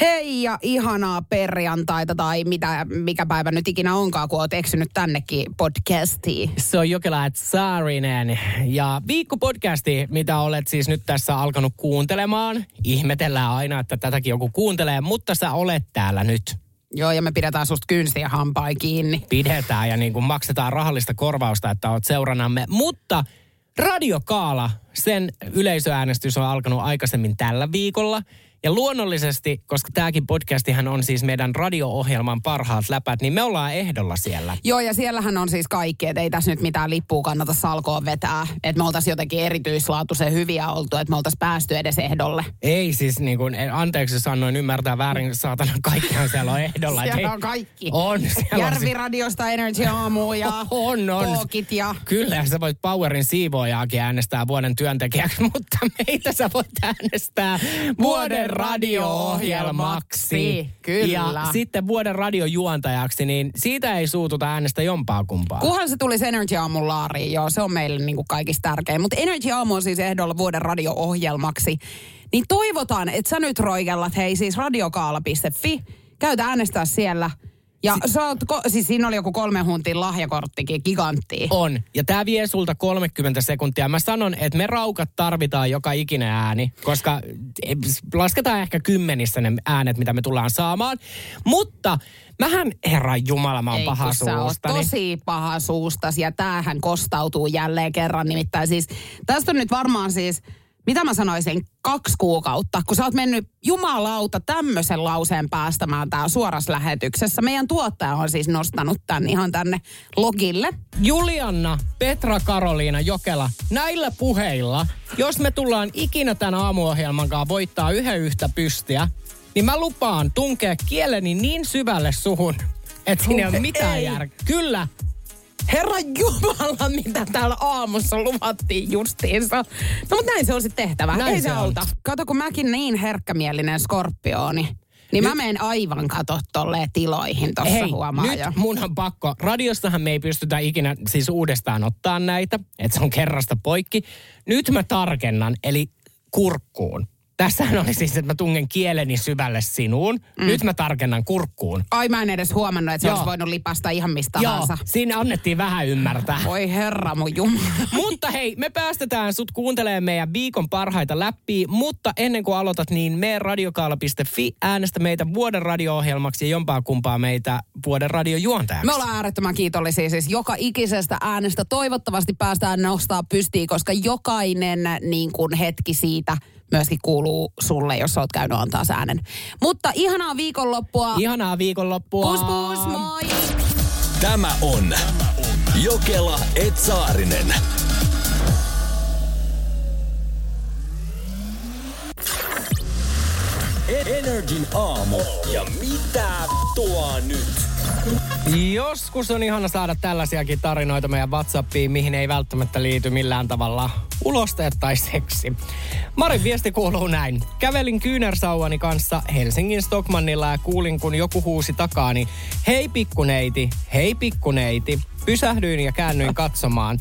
Hei ja ihanaa perjantaita tai mitä, mikä päivä nyt ikinä onkaan, kun oot eksynyt tännekin podcastiin. Se on Jokela Saarinen ja viikkopodcasti, mitä olet siis nyt tässä alkanut kuuntelemaan. Ihmetellään aina, että tätäkin joku kuuntelee, mutta sä olet täällä nyt. Joo, ja me pidetään susta kynsiä hampain kiinni. Pidetään ja niin kuin maksetaan rahallista korvausta, että oot seurannamme. Mutta Radiokaala, sen yleisöäänestys on alkanut aikaisemmin tällä viikolla. Ja luonnollisesti, koska tämäkin podcastihan on siis meidän radio-ohjelman parhaat läpät, niin me ollaan ehdolla siellä. Joo, ja siellähän on siis kaikki, että ei tässä nyt mitään lippua kannata salkoon vetää. Että me oltaisiin jotenkin erityislaatuisen hyviä oltu, että me oltaisiin päästy edes ehdolle. Ei siis niin kuin, anteeksi sanoin ymmärtää väärin, saatana kaikkihan siellä on ehdolla. siellä ei, on kaikki. On. Järviradiosta Energy Aamu ja on, on. Ja... Kyllä, ja sä voit Powerin siivoojaakin äänestää vuoden työntekijäksi, mutta meitä sä voit äänestää vuoden radio-ohjelmaksi. Kyllä. Ja sitten vuoden radiojuontajaksi, niin siitä ei suututa äänestä jompaa kumpaa. Kunhan se tulisi Energy Aamun laariin, joo, se on meille niin kuin kaikista tärkein. Mutta Energy Aamu on siis ehdolla vuoden radio-ohjelmaksi. Niin toivotaan, että sä nyt roikellat, hei siis radiokaala.fi, käytä äänestää siellä – ja si- sä oot, siis siinä oli joku kolme huntin lahjakorttikin, gigantti. On. Ja tämä vie sulta 30 sekuntia. Mä sanon, että me raukat tarvitaan joka ikinen ääni, koska e, lasketaan ehkä kymmenissä ne äänet, mitä me tullaan saamaan. Mutta mähän, herra Jumala, mä oon Ei, paha suusta. tosi paha suustas ja tämähän kostautuu jälleen kerran. Nimittäin siis, tästä on nyt varmaan siis mitä mä sanoisin, kaksi kuukautta, kun sä oot mennyt jumalauta tämmöisen lauseen päästämään tää suorassa lähetyksessä. Meidän tuottaja on siis nostanut tän ihan tänne logille. Julianna, Petra, Karoliina, Jokela, näillä puheilla, jos me tullaan ikinä tämän aamuohjelman kanssa voittaa yhden yhtä pystiä, niin mä lupaan tunkea kieleni niin syvälle suhun, että siinä ei ole mitään järkeä. Kyllä, Herra Jumala, mitä täällä aamussa luvattiin justiinsa. No mutta näin se on sitten tehtävä. Näin Ei se se auta. Kato, kun mäkin niin herkkämielinen skorpiooni. Niin mä menen aivan kato tolleen tiloihin tossa Hei, huomaa nyt jo. mun on pakko. Radiostahan me ei pystytä ikinä siis uudestaan ottaa näitä, että se on kerrasta poikki. Nyt mä tarkennan, eli kurkkuun. Tässähän oli siis, että mä tungen kieleni syvälle sinuun. Mm. Nyt mä tarkennan kurkkuun. Ai mä en edes huomannut, että se Joo. olisi voinut lipasta ihan mistä Joo, tahansa. siinä annettiin vähän ymmärtää. Voi herra mun jumala. mutta hei, me päästetään sut kuuntelemaan meidän viikon parhaita läppiä, mutta ennen kuin aloitat, niin mene radiokaala.fi, äänestä meitä vuoden radio-ohjelmaksi ja jompaa kumpaa meitä vuoden radiojuontajaksi. Me ollaan äärettömän kiitollisia siis joka ikisestä äänestä. Toivottavasti päästään nostaa pystiin, koska jokainen niin kuin hetki siitä myöskin kuuluu sulle, jos oot käynyt antaa äänen. Mutta ihanaa viikonloppua. Ihanaa viikonloppua. Pus pus, moi! Tämä on Jokela Etsaarinen. Energin aamu. Ja mitä tuo nyt? Joskus on ihana saada tällaisiakin tarinoita meidän Whatsappiin, mihin ei välttämättä liity millään tavalla ulosteet tai seksi. Marin viesti kuuluu näin. Kävelin kyynärsauvani kanssa Helsingin Stockmannilla ja kuulin, kun joku huusi takaani, hei pikkuneiti, hei pikkuneiti. Pysähdyin ja käännyin katsomaan.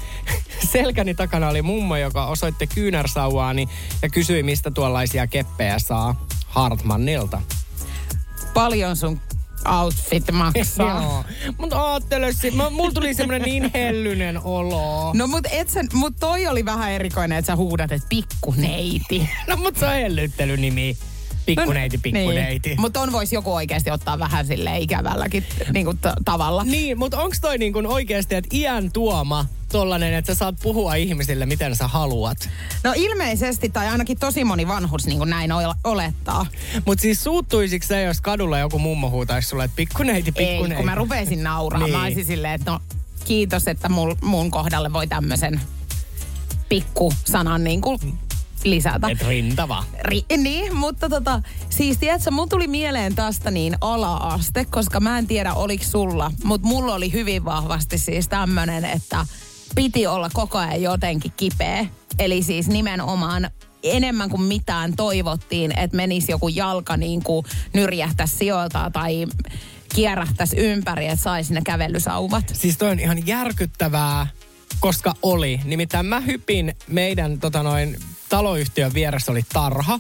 Selkäni takana oli mummo, joka osoitti kyynärsauvaani ja kysyi, mistä tuollaisia keppejä saa. Hartmannilta. Paljon sun outfit maksaa. Joo. Mutta aattele, mulla tuli semmoinen niin hellynen olo. No mut, et sen, mut toi oli vähän erikoinen, että sä huudat, että pikkuneiti. No mut se on hellyttelynimi. Pikkuneiti, pikkuneiti. Niin. Mutta on voisi joku oikeasti ottaa vähän sille ikävälläkin niin kuin t- tavalla. Niin, mutta onks toi niin kuin oikeasti, että iän tuoma tollanen, että sä saat puhua ihmisille, miten sä haluat? No ilmeisesti, tai ainakin tosi moni vanhus niin kuin näin ole- olettaa. Mut siis suuttuisiko se, jos kadulla joku mummo huutaisi sulle, että pikkuneiti, pikkuneiti? Ei, kun mä rupesin nauraa. Niin. Mä olisin silleen, että no kiitos, että mul, mun kohdalle voi tämmöisen pikkusanan niin kuin lisätä. Et rintava. Ri- niin, mutta tota, siis tiedätkö, mun tuli mieleen tästä niin ala-aste, koska mä en tiedä oliko sulla, mutta mulla oli hyvin vahvasti siis tämmönen, että piti olla koko ajan jotenkin kipeä. Eli siis nimenomaan enemmän kuin mitään toivottiin, että menisi joku jalka niin kuin nyrjähtäisi sijoiltaan tai kierähtäisi ympäri, että saisi ne kävelysauvat. Siis toi on ihan järkyttävää, koska oli. Nimittäin mä hypin meidän tota noin, taloyhtiön vieressä oli tarha.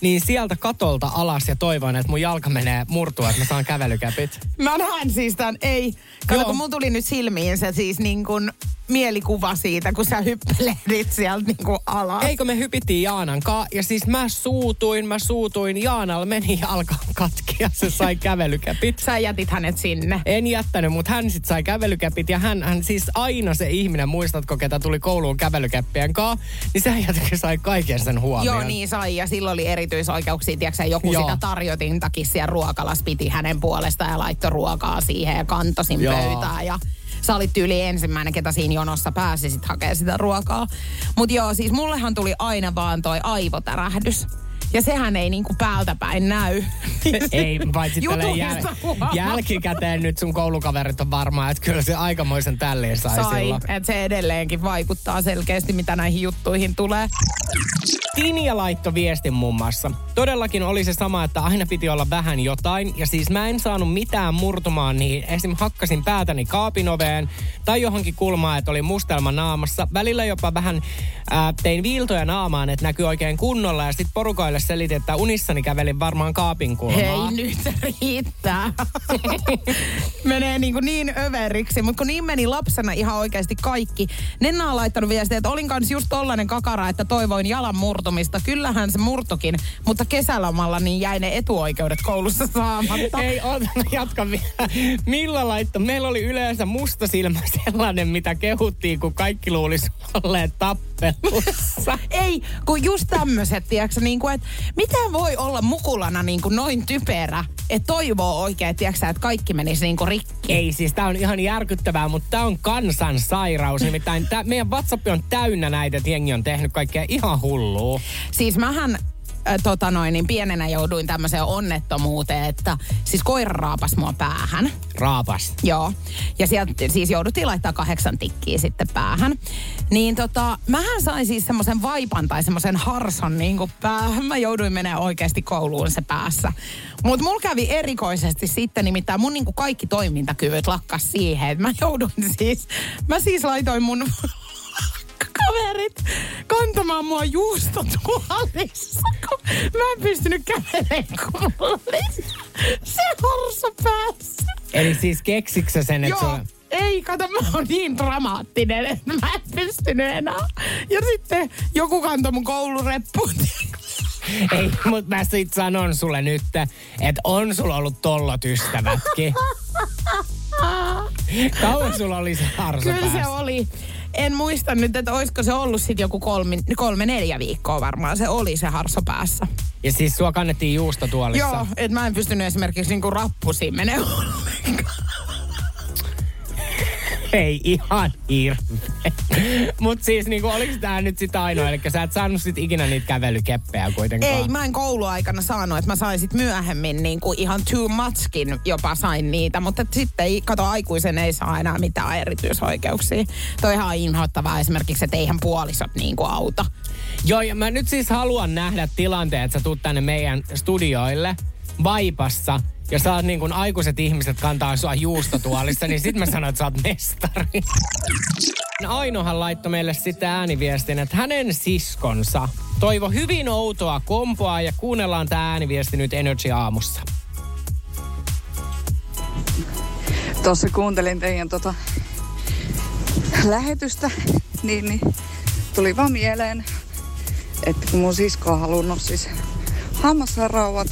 Niin sieltä katolta alas ja toivon, että mun jalka menee murtua, että mä saan kävelykäpit. Mä näen siis tämän, ei. Kato, Joo. kun mun tuli nyt silmiin se siis niin kuin mielikuva siitä, kun sä hyppelehdit sieltä niin kuin alas. Eikö me hypittiin Jaanan kaa ja siis mä suutuin, mä suutuin, Jaanalla meni jalka katki ja se sai kävelykäpit. Sä jätit hänet sinne. En jättänyt, mutta hän sitten sai kävelykäpit ja hän, hän siis aina se ihminen, muistatko ketä tuli kouluun kävelykäppien kaa, niin se jotenkin sai kaiken sen huomioon. Joo, niin sai. Ja silloin oli erityisoikeuksia. Tiedätkö, joku Joo. sitä tarjotintakin siellä ruokalas piti hänen puolestaan ja laittoi ruokaa siihen ja kantosin Joo. pöytään. Ja sä olit tyyli ensimmäinen, ketä siinä jonossa pääsi sit hakemaan sitä ruokaa. Mutta joo, siis mullehan tuli aina vaan toi aivotärähdys. Ja sehän ei niinku päältä päin näy. Ei, paitsi jäl- jälkikäteen nyt sun koulukaverit on varmaan, että kyllä se aikamoisen tälleen sai, Sai, silloin. että se edelleenkin vaikuttaa selkeästi, mitä näihin juttuihin tulee. Tinja laittoi viestin muun muassa. Todellakin oli se sama, että aina piti olla vähän jotain. Ja siis mä en saanut mitään murtumaan niin esim. hakkasin päätäni kaapinoveen tai johonkin kulmaan, että oli mustelma naamassa. Välillä jopa vähän ää, tein viiltoja naamaan, että näkyy oikein kunnolla. Ja sitten porukoille selitin, että unissani kävelin varmaan kaapin kulmaa. Hei, nyt riittää. Menee niin, kuin niin överiksi. Mutta kun niin meni lapsena ihan oikeasti kaikki. Nenna on laittanut viestiä, että olin kanssa just tollanen kakara, että toivoin jalan murtumista. Kyllähän se murtokin, mutta kesälomalla niin jäi ne etuoikeudet koulussa saamatta. Ei, ota, mä jatkan vielä. Milla laitto? Meillä oli yleensä musta silmä sellainen, mitä kehuttiin, kun kaikki luulisi olleet Ei, kun just tämmöiset, tiedätkö, niin kuin, että miten voi olla mukulana niin kuin noin typerä, että toivoo oikein, tiedätkö, että kaikki menisi niin kuin rikki. Ei siis, tää on ihan järkyttävää, mutta tää on kansansairaus. Nimittäin tää, meidän WhatsApp on täynnä näitä, että jengi on tehnyt kaikkea ihan hullua. Siis mähän äh, tota noin, niin pienenä jouduin tämmöiseen onnettomuuteen, että siis koira raapas mua päähän. Raapas. Joo. Ja sieltä siis jouduttiin laittaa kahdeksan tikkiä sitten päähän. Niin tota, mähän sain siis semmoisen vaipan tai semmoisen harson niin kuin päähän. Mä jouduin menemään oikeasti kouluun se päässä. Mutta mulla kävi erikoisesti sitten, nimittäin mun niin kuin kaikki toimintakyvyt lakkas siihen, mä jouduin siis, mä siis laitoin mun kaverit kantamaan mua juustotuolissa, kun mä en pystynyt kävelemään, kun mulla oli se harso päässä. Eli siis keksiksä sen, että Joo, sulla... ei, kato, mä oon niin dramaattinen, että mä en pystynyt enää. Ja sitten joku kantoi mun koulureppuun. Ei, mutta mä sit sanon sulle nyt, että on sulla ollut tollot ystävätkin. Kauan sulla oli se harso Kyllä se päässä? oli. En muista nyt, että olisiko se ollut sitten joku kolme, kolme, neljä viikkoa varmaan. Se oli se harso päässä. Ja siis sua kannettiin juustotuolissa. Joo, että mä en pystynyt esimerkiksi niinku rappusiin ollenkaan. Ei ihan hirveä. Mut siis niinku, oliko tää nyt sit ainoa? Eli sä et saanut sit ikinä niitä kävelykeppejä kuitenkaan. Ei, mä en kouluaikana saanut, että mä sain sit myöhemmin niin kuin ihan too muchkin jopa sain niitä, mutta sitten ei, kato aikuisen ei saa enää mitään erityisoikeuksia. Toi ihan inhoittavaa esimerkiksi, että eihän puolisot niin kuin auta. Joo, ja mä nyt siis haluan nähdä tilanteen, että sä tuut tänne meidän studioille vaipassa ja saat niin kuin aikuiset ihmiset kantaa sua juustotuolissa, niin sit mä sanon, että sä oot mestari. Ainohan laittoi meille sitten ääniviestin, että hänen siskonsa toivo hyvin outoa kompoa ja kuunnellaan tämä ääniviesti nyt Energy aamussa. Tuossa kuuntelin teidän tota lähetystä, niin, niin tuli vaan mieleen, että kun mun sisko on halunnut siis hammasharauvat,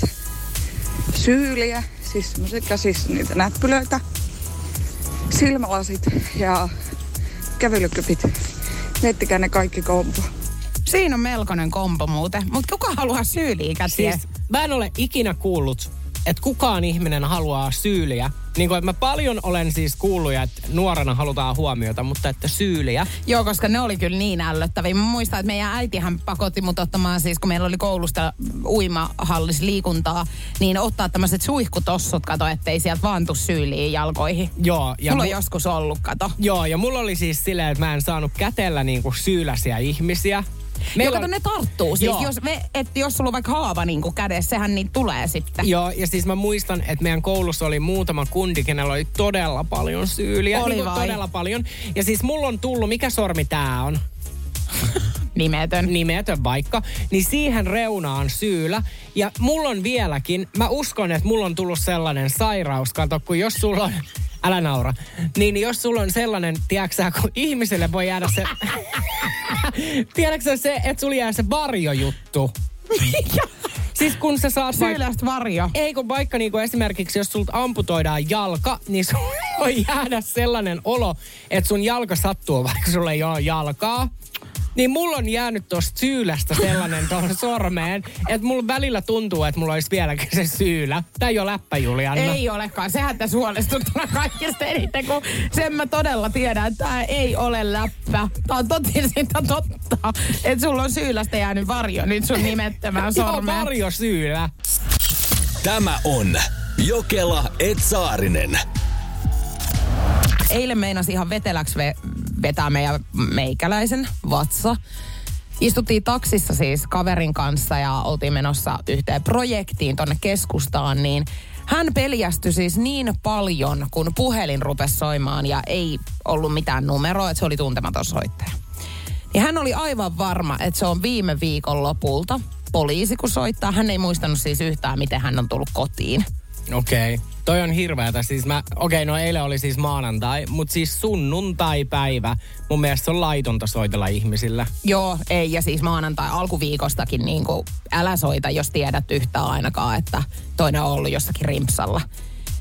syyliä, siis semmoiset käsissä niitä näppylöitä, silmälasit ja kävelykypit. Miettikää ne kaikki kompo. Siinä on melkoinen kompo muuten, mutta kuka haluaa syyliä käsiä? Siis mä en ole ikinä kuullut, että kukaan ihminen haluaa syyliä. Niin kuin, että mä paljon olen siis kuullut, että nuorena halutaan huomiota, mutta että syyliä. Joo, koska ne oli kyllä niin ällöttäviä. Mä muistan, että meidän äitihän pakotti mut ottamaan siis, kun meillä oli koulusta uimahallis liikuntaa, niin ottaa tämmöiset suihkutossut, kato, ettei sieltä vaan tuu syyliin jalkoihin. Joo, ja Mulla on mu- joskus ollut, kato. Joo, ja mulla oli siis silleen, että mä en saanut kätellä niinku syyläsiä ihmisiä. Meillä kato, ne tarttuu. Siis Joo. jos, me, et, jos sulla on vaikka haava niin kuin kädessä, sehän niitä tulee sitten. Joo, ja siis mä muistan, että meidän koulussa oli muutama kundi, kenellä oli todella paljon syyliä. Oli niin vai? Todella paljon. Ja siis mulla on tullut, mikä sormi tää on? nimetön. nimetön vaikka, niin siihen reunaan syylä. Ja mulla on vieläkin, mä uskon, että mulla on tullut sellainen sairaus, kato, kun jos sulla on, älä naura, niin jos sulla on sellainen, tiedätkö kun ihmiselle voi jäädä se, tiedätkö se, että sulla jää se varjojuttu. Siis kun sä saat. Syylästä varjo. Ei kun vaikka niinku esimerkiksi, jos sulta amputoidaan jalka, niin sulla voi jäädä sellainen olo, että sun jalka sattuu, vaikka sulla ei ole jalkaa. Niin mulla on jäänyt tosta syylästä sellainen tuohon sormeen, että mulla välillä tuntuu, että mulla olisi vieläkin se syylä. Tää ei ole läppä, Julianna. Ei olekaan. Sehän tässä huolestuttaa kaikista eniten, kun sen mä todella tiedän, että tämä ei ole läppä. Tämä on totisinta totta, että sulla on syylästä jäänyt varjo nyt sun nimettömään Joo, sormeen. varjo syylä. Tämä on Jokela Etsaarinen. Eilen meinasi ihan veteläksi ve- vetää meidän meikäläisen vatsa. Istuttiin taksissa siis kaverin kanssa ja oltiin menossa yhteen projektiin tonne keskustaan, niin hän peljästyi siis niin paljon, kun puhelin rupesi soimaan ja ei ollut mitään numeroa, että se oli tuntematon soittaja. Niin hän oli aivan varma, että se on viime viikon lopulta poliisi, kun soittaa. Hän ei muistanut siis yhtään, miten hän on tullut kotiin. Okei. Okay. Toi on hirveätä. Siis mä, okei, okay, no eilen oli siis maanantai, mutta siis sunnuntai-päivä. Mun mielestä on laitonta soitella ihmisillä. Joo, ei. Ja siis maanantai alkuviikostakin niin kuin, älä soita, jos tiedät yhtään ainakaan, että toinen on ollut jossakin rimpsalla.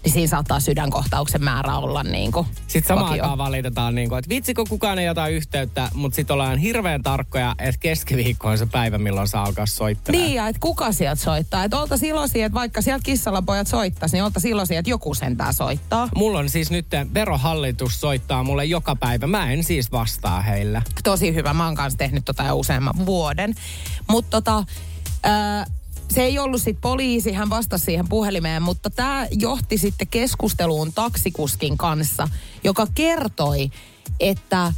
Niin siinä saattaa sydänkohtauksen määrä olla niin kuin Sitten samaan aikaan valitetaan, niin kuin, että vitsikö kukaan ei ota yhteyttä, mutta sitten ollaan hirveän tarkkoja, että keskiviikko on se päivä, milloin saa alkaa soittamaan. Niin, ja että kuka sieltä soittaa. Että oltaisiin iloisia, että vaikka sieltä kissalla pojat soittaisi, niin oltaisiin iloisia, että joku sentään soittaa. Mulla on siis nyt verohallitus soittaa mulle joka päivä. Mä en siis vastaa heillä. Tosi hyvä. Mä oon kanssa tehnyt tota jo useamman vuoden. Mutta tota, ää, se ei ollut sitten poliisi, hän vastasi siihen puhelimeen, mutta tämä johti sitten keskusteluun taksikuskin kanssa, joka kertoi, että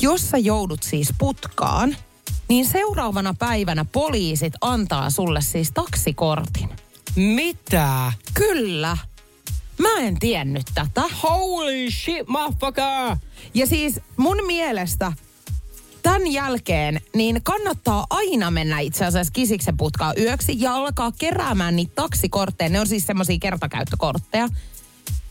jos sä joudut siis putkaan, niin seuraavana päivänä poliisit antaa sulle siis taksikortin. Mitä? Kyllä. Mä en tiennyt tätä. Holy shit, motherfucker! Ja siis mun mielestä tämän jälkeen niin kannattaa aina mennä itse asiassa kisiksen putkaan yöksi ja alkaa keräämään niitä taksikortteja. Ne on siis semmoisia kertakäyttökortteja.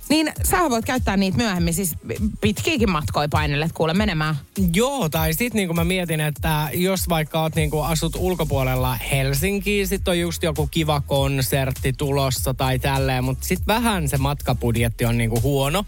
Niin sä voit käyttää niitä myöhemmin, siis pitkiäkin matkoja painelet kuule menemään. Joo, tai sit niinku mä mietin, että jos vaikka oot niinku asut ulkopuolella Helsinkiin, sit on just joku kiva konsertti tulossa tai tälleen, mutta sit vähän se matkabudjetti on niinku huono.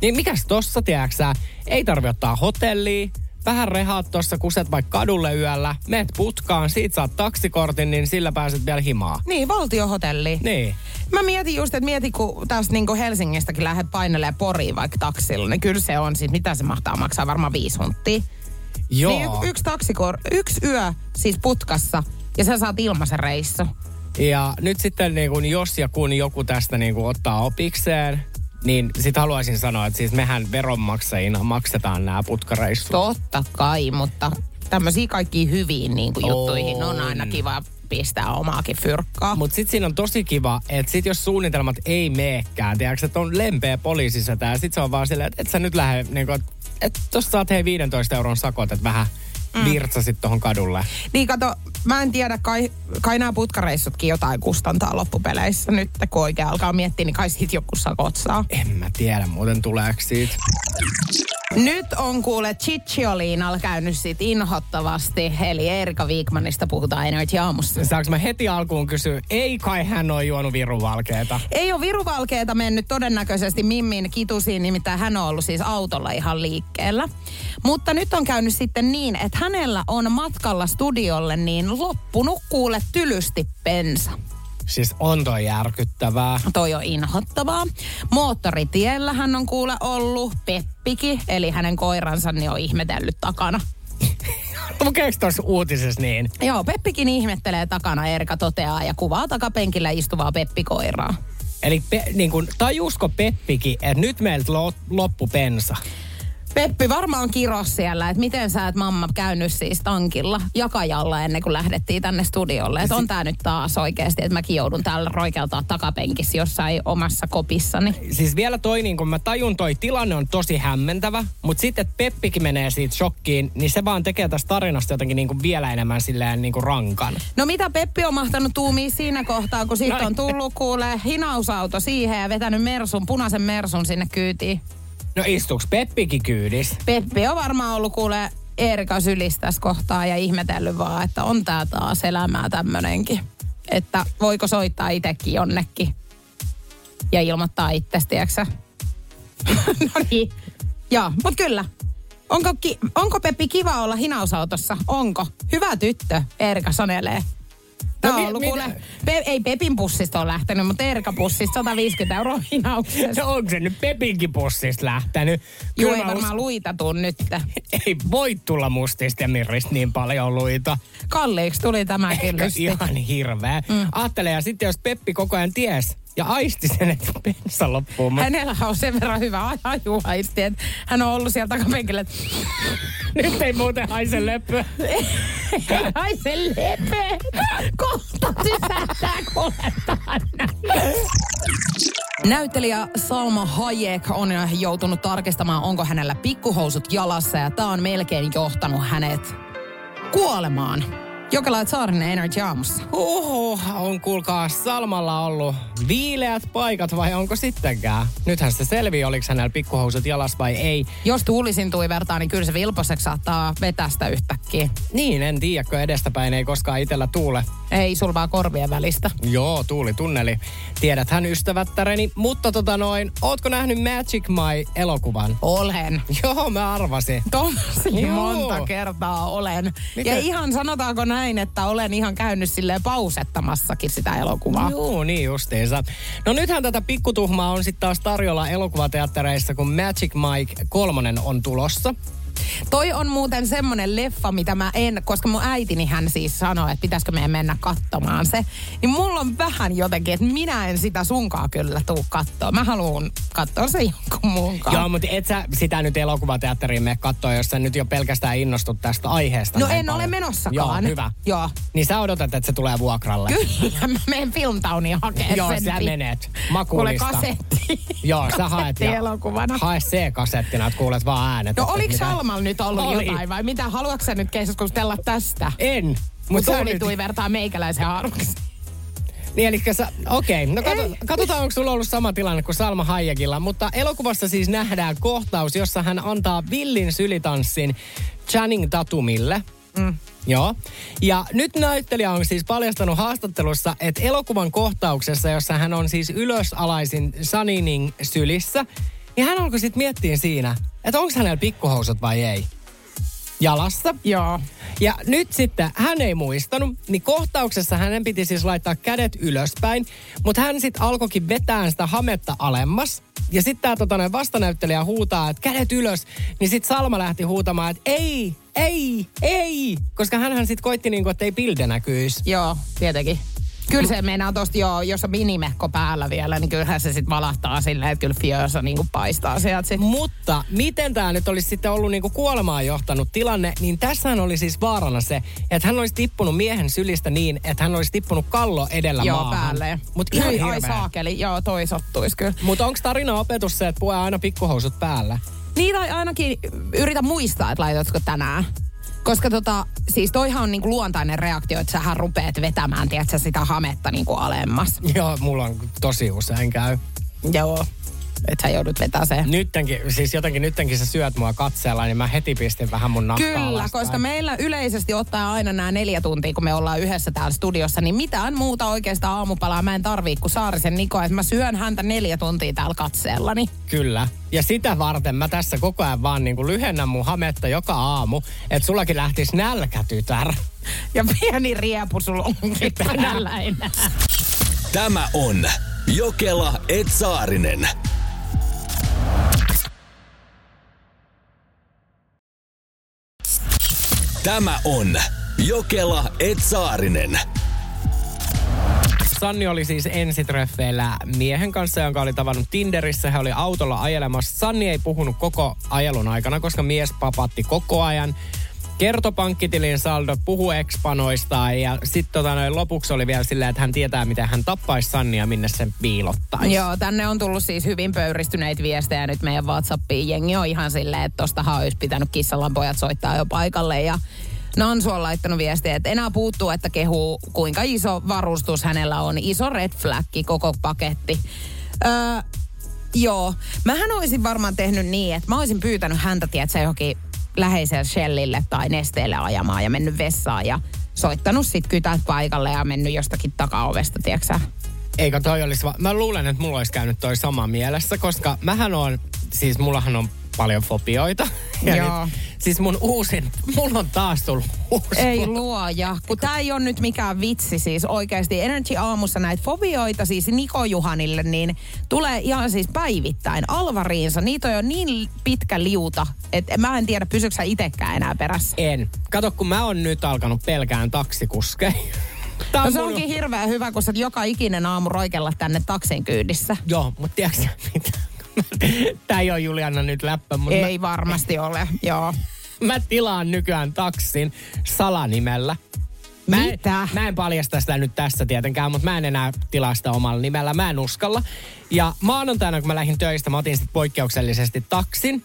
Niin mikäs tossa, tiedäksä, ei tarvi ottaa hotellia, vähän rehaat tuossa, kuset vaikka kadulle yöllä, meet putkaan, siitä saat taksikortin, niin sillä pääset vielä himaa. Niin, valtiohotelli. Niin. Mä mietin just, että mieti, kun tästä niin Helsingistäkin lähdet painelee Poriin vaikka taksilla, niin kyllä se on siis, mitä se mahtaa maksaa, varmaan viisi hunttia. Joo. Niin y- yksi taksikor, yksi yö siis putkassa ja sä saat ilmaisen reissu. Ja nyt sitten niin kun jos ja kun joku tästä niin kun ottaa opikseen, niin sit haluaisin sanoa, että siis mehän veronmaksajina maksetaan nämä putkareissut. Totta kai, mutta tämmöisiä kaikki hyviin niin kuin juttuihin on aina kiva pistää omaakin fyrkkaa. Mutta sitten siinä on tosi kiva, että sit jos suunnitelmat ei meekään, tiedätkö, että on lempeä poliisissa ja sit se on vaan silleen, että et sä nyt lähde, niin kuin, että tossa saat hei 15 euron sakot, että vähän mm. virtsasit tohon kadulle. Niin kato, mä en tiedä, kai, kai nämä putkareissutkin jotain kustantaa loppupeleissä nyt, kun oikein alkaa miettiä, niin kai siitä joku sakot saa. En mä tiedä muuten tuleeko siitä. Nyt on kuule Chichioliinalla käynyt siitä inhottavasti, eli Erika Viikmanista puhutaan Energy Aamussa. Saanko mä heti alkuun kysyä, ei kai hän ole juonut viruvalkeeta? Ei ole viruvalkeeta mennyt todennäköisesti Mimmin kitusiin, nimittäin hän on ollut siis autolla ihan liikkeellä. Mutta nyt on käynyt sitten niin, että hänellä on matkalla studiolle niin loppunut kuule tylysti pensa. Siis on toi järkyttävää. Toi on inhottavaa. Moottoritiellä hän on kuule ollut. Peppiki, eli hänen koiransa, niin on ihmetellyt takana. Lukeeko tuossa uutisessa niin? Joo, Peppikin ihmettelee takana, Erika toteaa ja kuvaa takapenkillä istuvaa Peppikoiraa. Eli pe, niin kun, tajusko Peppikin, että nyt meiltä lo, loppu pensa? Peppi varmaan kiros siellä, että miten sä et mamma käynyt siis tankilla jakajalla ennen kuin lähdettiin tänne studiolle. Että on tää nyt taas oikeasti, että mäkin joudun täällä roikeltaa takapenkissä jossain omassa kopissani. Siis vielä toi, niin kun mä tajun toi tilanne on tosi hämmentävä, mutta sitten, että Peppikin menee siitä shokkiin, niin se vaan tekee tästä tarinasta jotenkin niin kuin vielä enemmän silleen niin kuin rankan. No mitä Peppi on mahtanut tuumia siinä kohtaa, kun siitä on tullut kuule hinausauto siihen ja vetänyt mersun, punaisen mersun sinne kyytiin. No istuuks Peppikin kyydis? Peppi on varmaan ollut kuule Erika sylissä tässä kohtaa ja ihmetellyt vaan, että on tää taas elämää tämmönenkin. Että voiko soittaa itekin jonnekin ja ilmoittaa itsestä, no niin. Joo, mutta kyllä. Onko, ki- onko Peppi kiva olla hinausautossa? Onko? Hyvä tyttö, Erika sanelee. Tämä No on ollut kuule, Pe- ei Pepin pussista ole lähtenyt, mutta Erika pussista 150 euroa hinauksessa. No onko se nyt Pepinkin pussista lähtenyt? Kyllä ei varmaan luita tuu nyt. ei voi tulla mustista ja mirristä niin paljon luita. Kalliiksi tuli tämäkin lysti. ihan hirveä. Mm. Ajattele, ja sitten jos Peppi koko ajan ties ja aisti sen, että bensa loppuu. Mutta Hänellä on sen verran hyvä ajuhaisti, että hän on ollut siellä takapenkillä, että nyt ei muuten haise löppöä. ai se lepe, kohta sysähtää kuuletaan. Näyttelijä Salma Hayek on joutunut tarkistamaan, onko hänellä pikkuhousut jalassa ja tämä on melkein johtanut hänet kuolemaan. Jokela Saarinen Energy Aamussa. Oho, on kuulkaa Salmalla ollut viileät paikat vai onko sittenkään? Nythän se selvii, oliko hänellä pikkuhousut jalas vai ei. Jos tuulisin tui vertaan, niin kyllä se vilposeksi saattaa vetästä yhtäkkiä. Niin, en tiedä, kun edestäpäin ei koskaan itellä tuule. Ei sul vaan korvien välistä. Joo, tuuli tunneli. Tiedäthän ystävättäreni, mutta tota noin, ootko nähnyt Magic My-elokuvan? Olen. Joo, mä arvasin. Tosi monta kertaa olen. Miten? Ja ihan sanotaanko näin, että olen ihan käynyt silleen pausettamassakin sitä elokuvaa. Joo, niin justiinsa. No nythän tätä pikkutuhmaa on sitten taas tarjolla elokuvateattereissa, kun Magic Mike kolmonen on tulossa. Toi on muuten semmonen leffa, mitä mä en, koska mun äitini hän siis sanoi, että pitäisikö meidän mennä katsomaan se. Niin mulla on vähän jotenkin, että minä en sitä sunkaa kyllä tuu katsoa. Mä haluan katsoa se jonkun muun kanssa. Joo, mutta et sä sitä nyt elokuvateatteriin mene katsoa, jos sä nyt jo pelkästään innostut tästä aiheesta. No en ole paljon. menossakaan. Joo, hyvä. Joo. Niin sä odotat, että se tulee vuokralle. Kyllä, mä menen Filmtowniin hakemaan Joo, sen. sä menet. Kuule Makuulista. kasetti. Joo, sä haet. ja-. Hae C-kasettina, että kuulet vaan äänet. No oliko mitä- Salmalla nyt ollut Oli. jotain vai mitä? Haluatko nyt keskustella tästä? En. Mutta Tuuli nyt... vertaa meikäläisen arvoksi. Niin, eli sä, okei, okay. no kato, Ei. katsotaan, onko sulla ollut sama tilanne kuin Salma Hayekilla. Mutta elokuvassa siis nähdään kohtaus, jossa hän antaa villin sylitanssin Channing Tatumille. Mm. Joo. Ja nyt näyttelijä on siis paljastanut haastattelussa, että elokuvan kohtauksessa, jossa hän on siis ylösalaisin Saninin sylissä, niin hän alkoi sitten miettiä siinä, että onko hänellä pikkuhousut vai ei. Jalassa. Joo. Ja nyt sitten hän ei muistanut, niin kohtauksessa hänen piti siis laittaa kädet ylöspäin, mutta hän sitten alkoikin vetää sitä hametta alemmas. Ja sitten tämä tota, vastanäyttelijä huutaa, että kädet ylös. Niin sitten Salma lähti huutamaan, että ei, ei, ei. Koska hän sitten koitti niinku, että ei pilde näkyisi. Joo, tietenkin. Kyllä se meinaa tosta, joo, jos on minimekko päällä vielä, niin kyllähän se sitten valahtaa silleen, että kyllä fiosa niinku paistaa sieltä. sit. Mutta miten tämä nyt olisi sitten ollut niinku kuolemaan johtanut tilanne, niin tässähän oli siis vaarana se, että hän olisi tippunut miehen sylistä niin, että hän olisi tippunut kallo edellä Joo, maahan. päälle. Mutta ihan Ai, ai saakeli, joo, toi sottuis kyllä. Mutta onko tarina opetus se, että pue aina pikkuhousut päällä? Niin tai ainakin yritä muistaa, että laitatko tänään. Koska tota, siis toihan on niinku luontainen reaktio, että sähän rupeat vetämään, tiedätkö, sitä hametta niinku alemmas. Joo, mulla on tosi usein käy. Joo. Että sä joudut vetää se. Nyttenkin, siis jotenkin nyttenkin sä syöt mua katseella, niin mä heti pistin vähän mun nahkaa Kyllä, alaspäin. koska meillä yleisesti ottaa aina nämä neljä tuntia, kun me ollaan yhdessä täällä studiossa, niin mitään muuta oikeastaan aamupalaa mä en tarvii kuin Saarisen Niko, että mä syön häntä neljä tuntia täällä katseellani. Kyllä. Ja sitä varten mä tässä koko ajan vaan niin kuin lyhennän mun hametta joka aamu, että sullakin lähtisi nälkä, tytär. Ja pieni riepu sulla onkin tänällä enää. Tämä on Jokela Etsaarinen. Tämä on Jokela Etsaarinen. Sanni oli siis ensitreffeillä miehen kanssa, jonka oli tavannut Tinderissä. He oli autolla ajelemassa. Sanni ei puhunut koko ajelun aikana, koska mies papatti koko ajan kertoi pankkitilin saldo, puhu ekspanoista ja sitten tota, lopuksi oli vielä silleen, että hän tietää, miten hän tappaisi Sannia, minne sen piilottaisi. Joo, tänne on tullut siis hyvin pöyristyneitä viestejä nyt meidän Whatsappiin. Jengi on ihan silleen, että tostahan olisi pitänyt kissalan pojat soittaa jo paikalle ja Nansu on laittanut viestiä, että enää puuttuu, että kehuu, kuinka iso varustus hänellä on. Iso red flagki, koko paketti. Öö, joo, mähän olisin varmaan tehnyt niin, että mä olisin pyytänyt häntä, tiedätkö, johonkin läheiselle Shellille tai nesteelle ajamaan ja mennyt vessaan ja soittanut sit kytät paikalle ja mennyt jostakin takaovesta, tiedätkö Eikö toi olisi va- Mä luulen, että mulla olisi käynyt toi sama mielessä, koska mähän on, siis mullahan on paljon fobioita. Ja Joo. Nyt, siis mun uusin, mulla on taas tullut uusi. Ei luoja, kun tämä ei ole nyt mikään vitsi siis oikeasti. Energy aamussa näitä fobioita siis Niko Juhanille, niin tulee ihan siis päivittäin alvariinsa. Niitä on jo niin pitkä liuta, että mä en tiedä pysyksä itsekään enää perässä. En. Kato, kun mä oon nyt alkanut pelkään taksikuskeja. Tää No se mun- onkin hirveän hyvä, kun sä joka ikinen aamu roikella tänne taksin kyydissä. Joo, mutta tiedätkö mitä? Tää ei ole Juliana nyt läppä, mutta Ei varmasti ole, joo. mä, mä tilaan nykyään taksin salanimellä. Mä en, Mitä? mä en paljasta sitä nyt tässä tietenkään, mutta mä en enää tilaa sitä omalla nimellä. Mä en uskalla. Ja maanantaina, kun mä lähdin töistä, mä otin sitten poikkeuksellisesti taksin.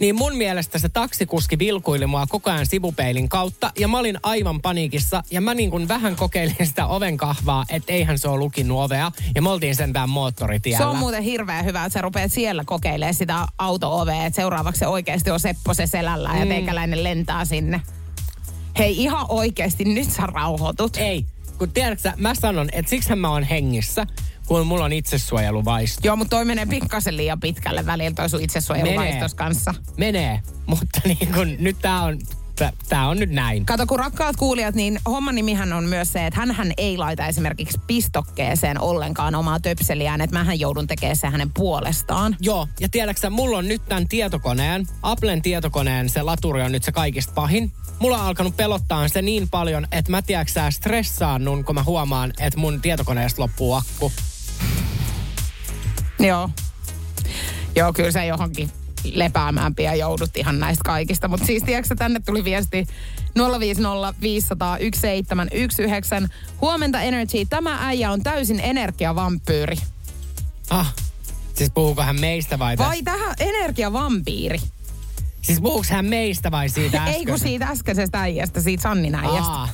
Niin mun mielestä se taksikuski vilkuili mua koko ajan sivupeilin kautta. Ja mä olin aivan paniikissa. Ja mä niin kuin vähän kokeilin sitä oven kahvaa, että eihän se ole lukinnut ovea. Ja me oltiin sentään moottoritiellä. Se on muuten hirveän hyvä, että sä rupeat siellä kokeilemaan sitä auto-ovea, että seuraavaksi se oikeasti on Seppo se selällä ja teikäläinen lentää sinne. Hei, ihan oikeasti, nyt sä rauhoitut. Ei, kun tiedätkö mä sanon, että siksi mä oon hengissä, kun mulla on itsesuojeluvaisto. Joo, mutta toi menee pikkasen liian pitkälle välillä toi sun itsesuojeluvaistos kanssa. Menee, mutta niin kun, nyt tää on, tää, tää on nyt näin. Kato, kun rakkaat kuulijat, niin homman nimihän on myös se, että hän ei laita esimerkiksi pistokkeeseen ollenkaan omaa töpseliään, että mähän joudun tekemään se hänen puolestaan. Joo, ja tiedätkö sä, mulla on nyt tämän tietokoneen, Applen tietokoneen se laturi on nyt se kaikista pahin. Mulla on alkanut pelottaa se niin paljon, että mä tiedätkö sä stressaannun, kun mä huomaan, että mun tietokoneesta loppuu akku. Joo. Joo, kyllä sä johonkin lepäämään pian joudut ihan näistä kaikista. Mutta siis tiedätkö, tänne tuli viesti 050 500 1719. Huomenta Energy. Tämä äijä on täysin energiavampyyri. Ah, siis puhuuko hän meistä vai tästä? Vai tähän energiavampiiri? Siis puhuuko hän meistä vai siitä Ei kun siitä äskeisestä äijästä, siitä Sannin äijästä. Aa,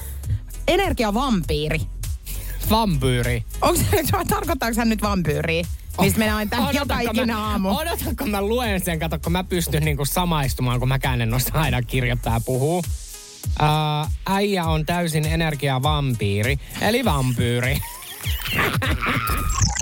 Energiavampiiri. Vampyyri. Onko se, tarkoittaako hän nyt vampyyriä? Mistä mennään aina tähän joka mä, aamu. Odotanko mä luen sen, kato kun mä pystyn niinku samaistumaan, kun mäkään en osaa aina kirjoittaa ja puhua. Uh, äijä on täysin energiavampiiri, eli vampyyri.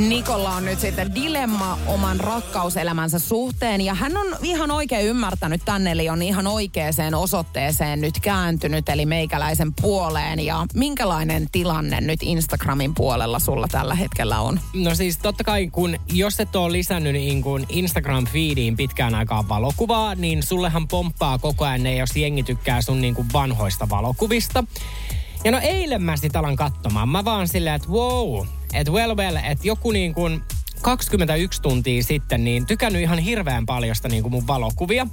Nikolla on nyt sitten dilemma oman rakkauselämänsä suhteen ja hän on ihan oikein ymmärtänyt tänne, eli on ihan oikeaan osoitteeseen nyt kääntynyt, eli meikäläisen puoleen. Ja minkälainen tilanne nyt Instagramin puolella sulla tällä hetkellä on? No siis totta kai, kun jos et ole lisännyt niin Instagram-feediin pitkään aikaan valokuvaa, niin sullehan pomppaa koko ajan ne, jos jengi tykkää sun niin kuin vanhoista valokuvista. Ja no eilen mä sit alan katsomaan. Mä vaan silleen, että wow, että well well, että joku niin kuin 21 tuntia sitten niin tykännyt ihan hirveän paljon sitä niin kuin mun valokuvia.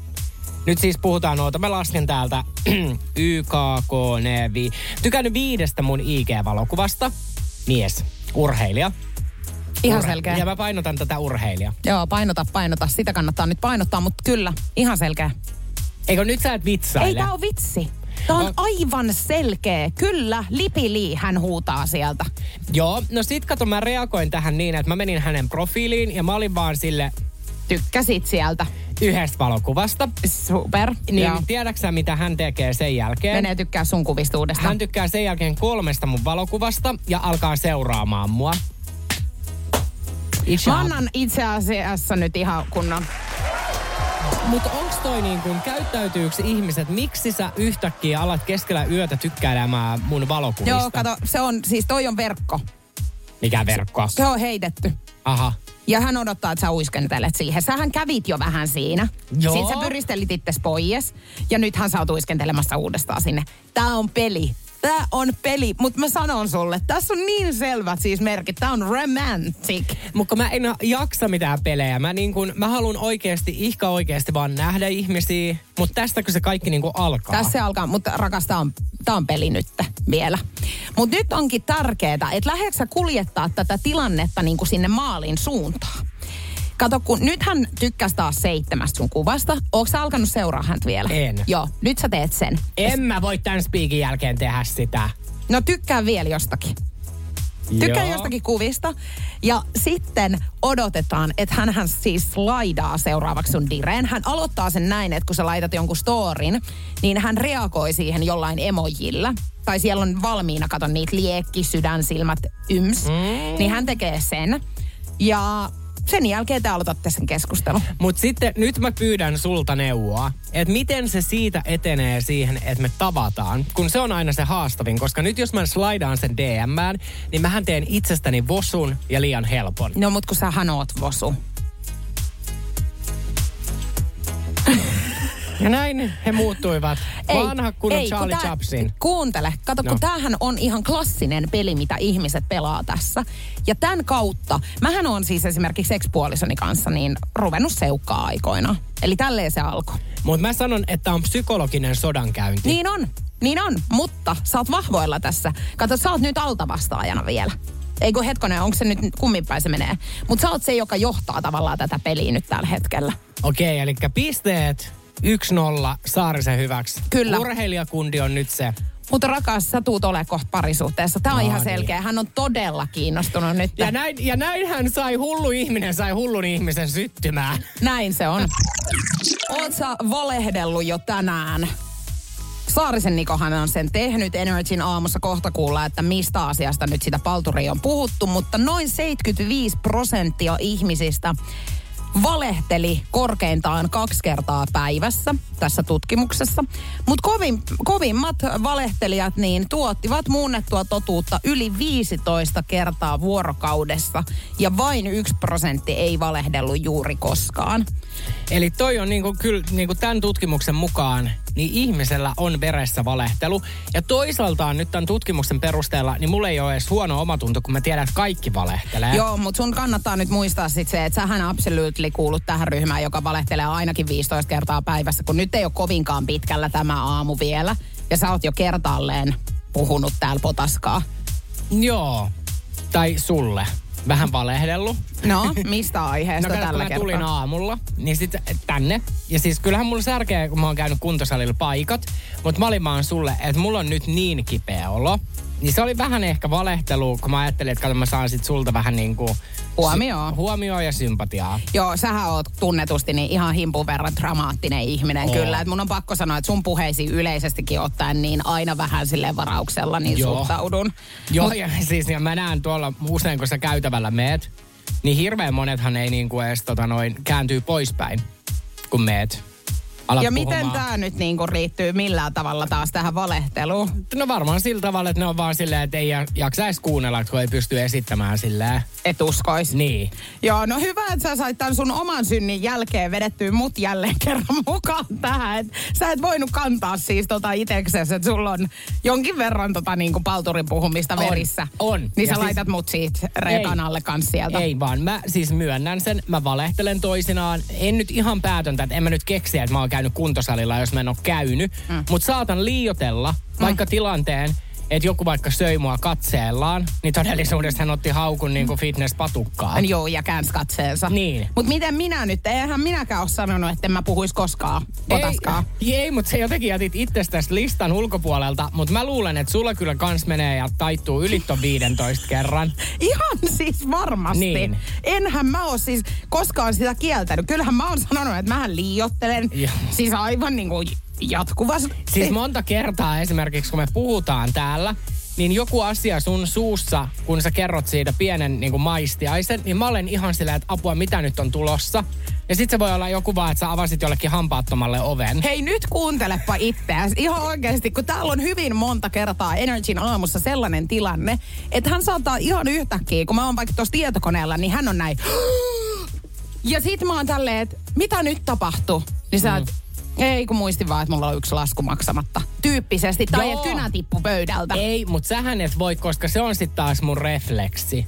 Nyt siis puhutaan noita, mä lasken täältä YKK Nevi. Tykännyt viidestä mun IG-valokuvasta. Mies, urheilija. Ihan Urhe- selkeä. Ja mä painotan tätä urheilija. Joo, painota, painota. Sitä kannattaa nyt painottaa, mutta kyllä, ihan selkeä. Eikö nyt sä et vitsaile? Ei tää on vitsi. Tää on On- aivan selkeä. Kyllä, lipili hän huutaa sieltä. Joo, no sit kato mä reagoin tähän niin, että mä menin hänen profiiliin ja mä olin vaan sille Tykkäsit sieltä. yhdestä valokuvasta. Super. Niin Joo. tiedäksä mitä hän tekee sen jälkeen? Menee tykkää sun kuvista uudestaan. Hän tykkää sen jälkeen kolmesta mun valokuvasta ja alkaa seuraamaan mua. Itse Mä annan itse asiassa nyt ihan kunnon. Mutta onks toi niin kun, käyttäytyykö ihmiset, miksi sä yhtäkkiä alat keskellä yötä tykkäilemään mun valokuvista? Joo, kato, se on, siis toi on verkko. Mikä verkko? Se on heitetty. Aha. Ja hän odottaa, että sä uiskentelet siihen. Sähän kävit jo vähän siinä. Joo. Sitten sä pyristelit itses pois. Ja nythän sä oot uiskentelemassa uudestaan sinne. Tää on peli. Tämä on peli, mutta mä sanon sulle, tässä on niin selvät siis merkit. Tämä on romantic. Mutta mä en jaksa mitään pelejä. Mä, niin kun, mä haluan oikeasti, ihka oikeasti vaan nähdä ihmisiä. Mutta tästäkö se kaikki niin alkaa? Tässä se alkaa, mutta rakas, tämä on, tää on peli nyt vielä. Mutta nyt onkin tärkeää, että lähdetkö kuljettaa tätä tilannetta niin sinne maalin suuntaan. Kato, kun nyt hän tykkäsi taas seitsemästä sun kuvasta. Oletko sä alkanut seuraa häntä vielä? En. Joo, nyt sä teet sen. En mä voi tämän spiikin jälkeen tehdä sitä. No tykkää vielä jostakin. Tykkää Joo. jostakin kuvista. Ja sitten odotetaan, että hän siis slaidaa seuraavaksi sun direen. Hän aloittaa sen näin, että kun sä laitat jonkun storin, niin hän reagoi siihen jollain emojilla. Tai siellä on valmiina, kato niitä liekki, sydän, silmät, yms. Mm. Niin hän tekee sen. Ja sen jälkeen te aloitatte sen keskustelun. Mutta sitten nyt mä pyydän sulta neuvoa, että miten se siitä etenee siihen, että me tavataan. Kun se on aina se haastavin, koska nyt jos mä slaidaan sen DMään, niin mähän teen itsestäni vosun ja liian helpon. No mut kun sähän oot vosu. Ja näin he muuttuivat. Vanha kunnon kun Charlie tää- Chapsin. Kuuntele, kato, No. kun tämähän on ihan klassinen peli, mitä ihmiset pelaa tässä. Ja tämän kautta, mähän on siis esimerkiksi ekspuolisoni kanssa niin ruvennut seukkaa aikoina. Eli tälleen se alkoi. Mutta mä sanon, että on psykologinen sodankäynti. Niin on, niin on, mutta sä oot vahvoilla tässä. Kato, sä oot nyt altavastaajana vielä. Ei kun hetkonen, onko se nyt kummin päin se menee. Mutta sä oot se, joka johtaa tavallaan tätä peliä nyt tällä hetkellä. Okei, eli pisteet 1-0 Saarisen hyväksi. Kyllä. Urheilijakundi on nyt se. Mutta rakas, sä tuut ole kohta parisuhteessa. Tämä on No ihan niin. selkeä. Hän on todella kiinnostunut nyt. Ja, näin, ja näin hän sai hullu ihminen, sai hullun ihmisen syttymään. Näin se on. Oot sä valehdellut jo tänään? Saarisen Nikohan on sen tehnyt. Energyn aamussa kohta kuulla, että mistä asiasta nyt sitä palturia on puhuttu. Mutta noin 75 prosenttia ihmisistä valehteli korkeintaan kaksi kertaa päivässä tässä tutkimuksessa. Mutta kovin, kovimmat valehtelijat niin tuottivat muunnettua totuutta yli 15 kertaa vuorokaudessa. Ja vain yksi prosentti ei valehdellut juuri koskaan. Eli toi on niinku, kyllä niinku tämän tutkimuksen mukaan, niin ihmisellä on veressä valehtelu. Ja toisaaltaan nyt tämän tutkimuksen perusteella, niin mulla ei ole edes huono omatunto, kun mä tiedän, että kaikki valehtelee. Joo, mutta sun kannattaa nyt muistaa sit se, että sähän absolutely kuulut tähän ryhmään, joka valehtelee ainakin 15 kertaa päivässä, kun nyt ei ole kovinkaan pitkällä tämä aamu vielä. Ja sä oot jo kertaalleen puhunut täällä potaskaa. Joo. Tai sulle. Vähän valehdellut. No, mistä aiheesta No kato, tällä kertaa? tulin aamulla, niin sitten tänne. Ja siis kyllähän mulla särkee, kun mä oon käynyt kuntosalilla paikat. Mutta mä olin vaan sulle, että mulla on nyt niin kipeä olo. Niin se oli vähän ehkä valehtelu, kun mä ajattelin, että kato mä saan sit sulta vähän niin Huomioon. Huomioon ja sympatiaa. Joo, sähän oot tunnetusti niin ihan himpun verran dramaattinen ihminen Oo. kyllä. Et mun on pakko sanoa, että sun puheisiin yleisestikin ottaen niin aina vähän sille varauksella niin Joo. suhtaudun. Joo, Mut- ja siis ja mä näen tuolla usein, kun sä käytävällä meet, niin hirveän monethan ei niin kuin edes tota noin, kääntyy poispäin, kun meet. Alat ja miten puhumaan. tämä nyt niinku liittyy millään tavalla taas tähän valehteluun? No varmaan sillä tavalla, että ne on vaan silleen, että ei ja- jaksa edes kuunnella, kun ei pysty esittämään silleen. Et uskois. Niin. Joo, no hyvä, että sä sait tämän sun oman synnin jälkeen vedettyä mut jälleen kerran mukaan tähän. Et sä et voinut kantaa siis tota iteksesi, että sulla on jonkin verran tota niinku palturin puhumista On, verissä. on. Niin Ja sä siis- laitat mut siitä rekan alle kans sieltä. Ei vaan, mä siis myönnän sen, mä valehtelen toisinaan. En nyt ihan päätöntä, että en mä nyt keksiä, että mä oon käynyt kuntosalilla, jos mä en oo käynyt. Mm. Mutta saatan liiotella vaikka tilanteen, että joku vaikka söi mua katseellaan, niin todellisuudessa hän otti haukun niin kuin fitness-patukkaa. Joo, ja käänsi katseensa. Niin. Mutta miten minä nyt? Eihän minäkään ole sanonut, että mä puhuis koskaan potaskaa. Ei, ei mutta se jotenkin jätit itsestäsi listan ulkopuolelta. Mutta mä luulen, että sulla kyllä kans menee ja taittuu yli ton 15 kerran. Ihan siis varmasti. Niin. Enhän mä oo siis koskaan sitä kieltänyt. Kyllähän mä oon sanonut, että mähän liiottelen. Joo. Siis aivan niin kuin jatkuvasti. Siis monta kertaa esimerkiksi, kun me puhutaan täällä, niin joku asia sun suussa, kun sä kerrot siitä pienen niin kuin maistiaisen, niin mä olen ihan sillä, että apua, mitä nyt on tulossa. Ja sit se voi olla joku vaan, että sä avasit jollekin hampaattomalle oven. Hei nyt kuuntelepa itseäsi ihan oikeasti, kun täällä on hyvin monta kertaa Energyn aamussa sellainen tilanne, että hän saattaa ihan yhtäkkiä, kun mä oon vaikka tuossa tietokoneella, niin hän on näin. Ja sit mä oon tälleen, että mitä nyt tapahtuu? Niin sä oot, Ei, kun muistin vaan, että mulla on yksi lasku maksamatta. Tyyppisesti. Tai Joo. että kynä tippu pöydältä. Ei, mutta sähän et voi, koska se on sitten taas mun refleksi.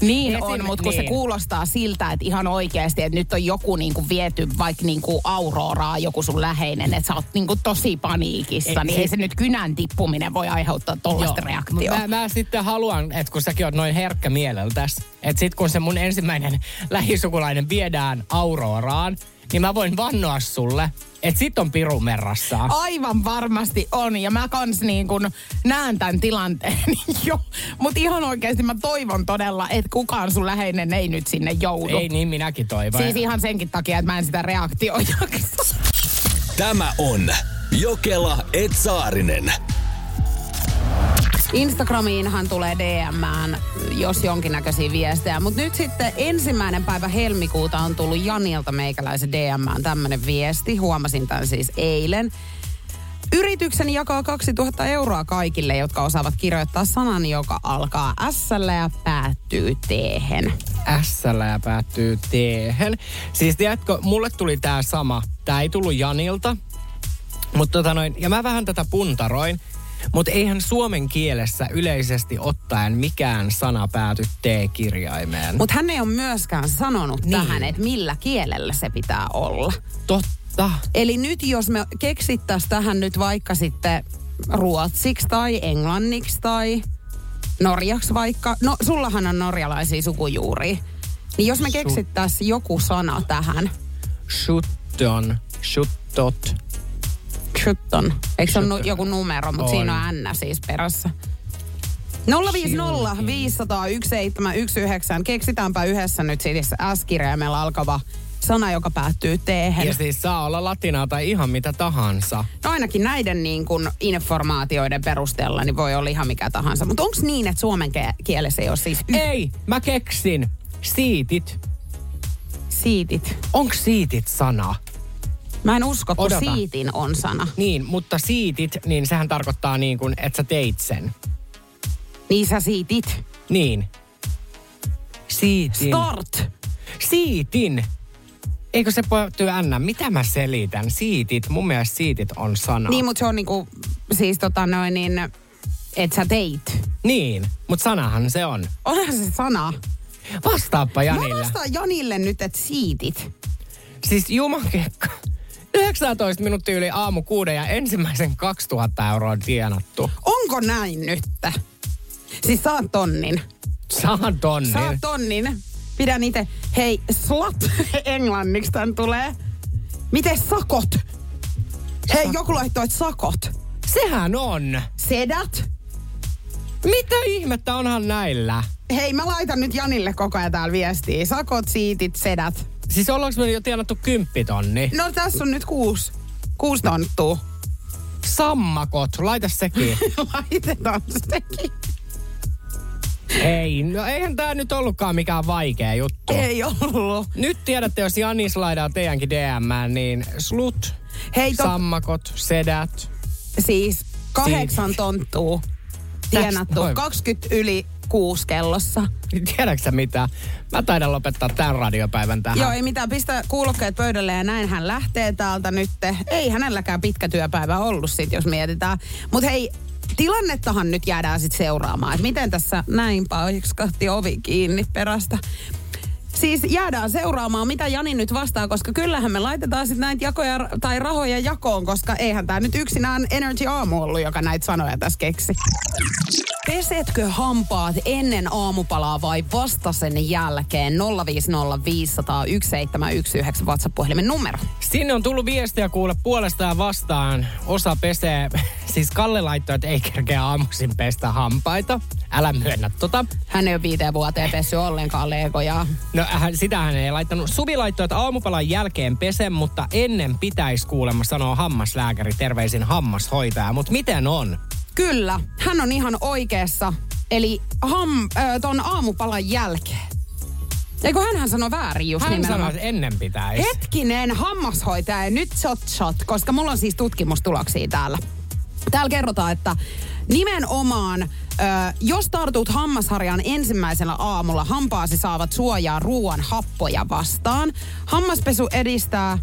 Niin Esim- on, mutta kun se niin. kuulostaa siltä, että ihan oikeasti, että nyt on joku niinku viety vaikka niinku Auroraa, joku sun läheinen, että sä oot niinku tosi paniikissa, Ei, niin se- ei se nyt kynän tippuminen voi aiheuttaa tollaista reaktioa. Mä, mä sitten haluan, että kun säkin oot noin herkkä mieleltäs, että sit kun se mun ensimmäinen lähisukulainen viedään Auroraan, niin mä voin vannoa sulle, että sit on piru merrassa. Aivan varmasti on, ja mä kans niin kun näen tämän tilanteen jo. Mutta ihan oikeasti mä toivon todella, että kukaan sun läheinen ei nyt sinne joudu. Ei niin minäkin toivon. Siis ihan senkin takia, että mä en sitä reaktioa jaksa. Tämä on Jokela Etsaarinen. Instagramiinhan tulee DMään, jos jonkinnäköisiä viestejä. Mutta nyt sitten ensimmäinen päivä helmikuuta on tullut Janilta meikäläisen DMään tämmöinen viesti. Huomasin tämän siis eilen. Yritykseni jakaa 2000 euroa kaikille, jotka osaavat kirjoittaa sanan, joka alkaa s ja päättyy t s ja päättyy t Siis tiedätkö, mulle tuli tää sama. Tää ei tullut Janilta. Mutta tota noin, ja mä vähän tätä puntaroin. Mutta eihän suomen kielessä yleisesti ottaen mikään sana pääty T-kirjaimeen. Mutta hän ei ole myöskään sanonut Niin. tähän, että millä kielellä se pitää olla. Totta. Eli nyt jos me keksittäisiin tähän nyt vaikka sitten ruotsiksi tai englanniksi tai norjaksi vaikka. No, sullahan on norjalaisia sukujuuria. Niin jos me keksittäisiin joku sana tähän. Shutton, shuttot. Shutton. Eikö se ole joku numero, mutta On. siinä on N siis perässä. 050 500 1719. Keksitäänpä yhdessä nyt siis S-kirjaimella alkava sana, joka päättyy t Ja siis saa olla latinaa tai ihan mitä tahansa. No ainakin näiden niin kuin informaatioiden perusteella niin voi olla ihan mikä tahansa. Mutta onko niin, että suomen kielessä ei ole siis y- Ei, mä keksin. Siitit. siitit? Onko siitit sana? Mä en usko, kun Odota. siitin on sana. Niin, mutta siitit, niin sehän tarkoittaa niin kuin, että sä teit sen. Niin sä siitit. Niin. Siitin. Start. Siitin. Eikö se päättyy N? Mitä mä selitän? Siitit. Mun mielestä siitit on sana. Niin, mutta se on niinku, siis tota noin niin, että sä teit. Niin, mutta sanahan se on. Onhan se sana. Vastaappa Mä Janille. vastaan Janille nyt, että siitit. Siis jumakekka. 19 minuuttia yli aamu kuuden ja ensimmäisen 2000 euroa on tienattu. Onko näin nyt? Siis saat tonnin. Saan tonnin. Saat tonnin. Pidän itse. Hei, slut englanniksi tän tulee. Miten sakot? Hei, joku laittoi, että sakot. Sehän on. Sedät. Mitä ihmettä onhan näillä? Hei, mä laitan nyt Janille koko ajan täällä viestiä. Sakot, siitit, sedät. Siis ollaanko me jo tienattu kymppitonni? No tässä on nyt kuusi. Kuusi tonttua. Sammakot, laita sekin. Laitetaan sekin. Ei, no eihän tää nyt ollutkaan mikään vaikea juttu. Ei ollut. Nyt tiedätte, jos Jani slaidaa teidänkin DM, niin slut, Hei, to, sammakot, sedät. siis kahdeksan tonttua. Tienattu. noin. 20 yli kuusi kellossa. Tiedätkö sä mitä? Mä taidan lopettaa tämän radiopäivän tähän. Joo, ei mitään. Pistä kuulokkeet pöydälle ja näin hän lähtee täältä nyt. Ei hänelläkään pitkä työpäivä ollut sit, jos mietitään. Mutta hei, tilannettahan nyt jäädään sitten seuraamaan. Että miten tässä näin paiskahti ovi kiinni perästä. Siis jäädään seuraamaan, mitä Jani nyt vastaa, koska kyllähän me laitetaan sitten näitä jakoja tai rahoja jakoon, koska eihän tämä nyt yksinään Energy Aamu ollut, joka näitä sanoja tässä keksi. Pesetkö hampaat ennen aamupalaa vai vasta sen jälkeen? 050501719 WhatsApp-puhelimen numero. Sinne on tullut viestiä kuule puolesta ja vastaan. Osa pesee, siis Kalle laittoi, että ei kerkeä aamuisin pestä hampaita. Älä myönnä tota. Hän ei ole viiteen vuoteen pessy ollenkaan legoja. No hän, sitä hän ei laittanut. Suvi laittoi, että aamupalan jälkeen pesen, mutta ennen pitäisi kuulemma sanoa hammaslääkäri terveisin hammashoitaja. Mutta miten on? Kyllä, hän on ihan oikeassa. Eli ham, äh, ton aamupalan jälkeen. Eikö hänhän sanoi väärin just Hän nimenomaan? sanoi, että ennen pitäisi. Hetkinen, hammashoitaja, nyt shot shot, koska mulla on siis tutkimustuloksia täällä. Täällä kerrotaan, että nimenomaan, ö, jos tartut hammasharjaan ensimmäisellä aamulla, hampaasi saavat suojaa ruoan happoja vastaan. Hammaspesu edistää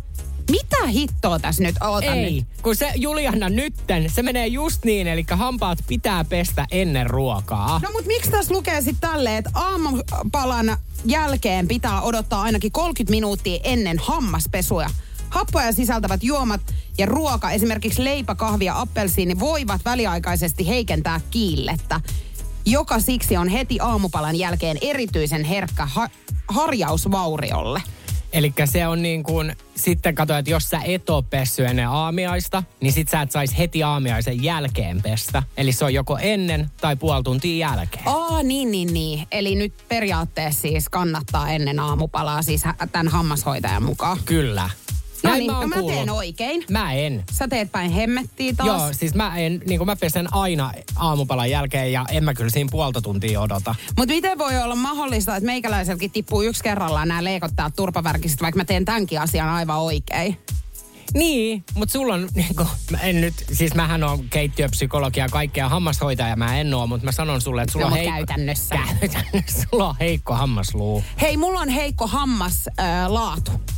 Mitä hittoa tässä nyt? Oota Ei, nyt. kun se Juliana nytten, se menee just niin, eli hampaat pitää pestä ennen ruokaa. No mut miksi tässä lukee sitten tälleen, että aamupalan jälkeen pitää odottaa ainakin 30 minuuttia ennen hammaspesua. Happoja sisältävät juomat ja ruoka, esimerkiksi leipä, kahvi ja appelsiini, voivat väliaikaisesti heikentää kiillettä, joka siksi on heti aamupalan jälkeen erityisen herkkä ha- harjausvauriolle. Eli se on niin kuin, sitten kato, että jos sä et oo pessy ennen aamiaista, niin sit sä et sais heti aamiaisen jälkeen pestä. Eli se on joko ennen tai puoli tuntia jälkeen. Aa, niin, niin, niin. Eli nyt periaatteessa siis kannattaa ennen aamupalaa siis tämän hammashoitajan mukaan. Kyllä. No Näin niin, mä, no mä teen oikein. Mä en. Sä teet päin hemmettiä taas. Joo, siis mä en, niin kuin mä pesen aina aamupalan jälkeen ja en mä kyllä siinä puolta tuntia odota. Mutta miten voi olla mahdollista, että meikäläiselläkin tippuu yksi kerrallaan nämä leikottaa turpavärkiset, vaikka mä teen tämänkin asian aivan oikein? Niin, mutta sulla on, niin kuin, mä en nyt, siis mähän on keittiöpsykologia ja kaikkea hammashoitaja mä en oo, mutta mä sanon sulle, että sulla No, on heikko... käytännössä. Käytännössä sulla on heikko hammasluu. Hei, mulla on heikko hammas äh.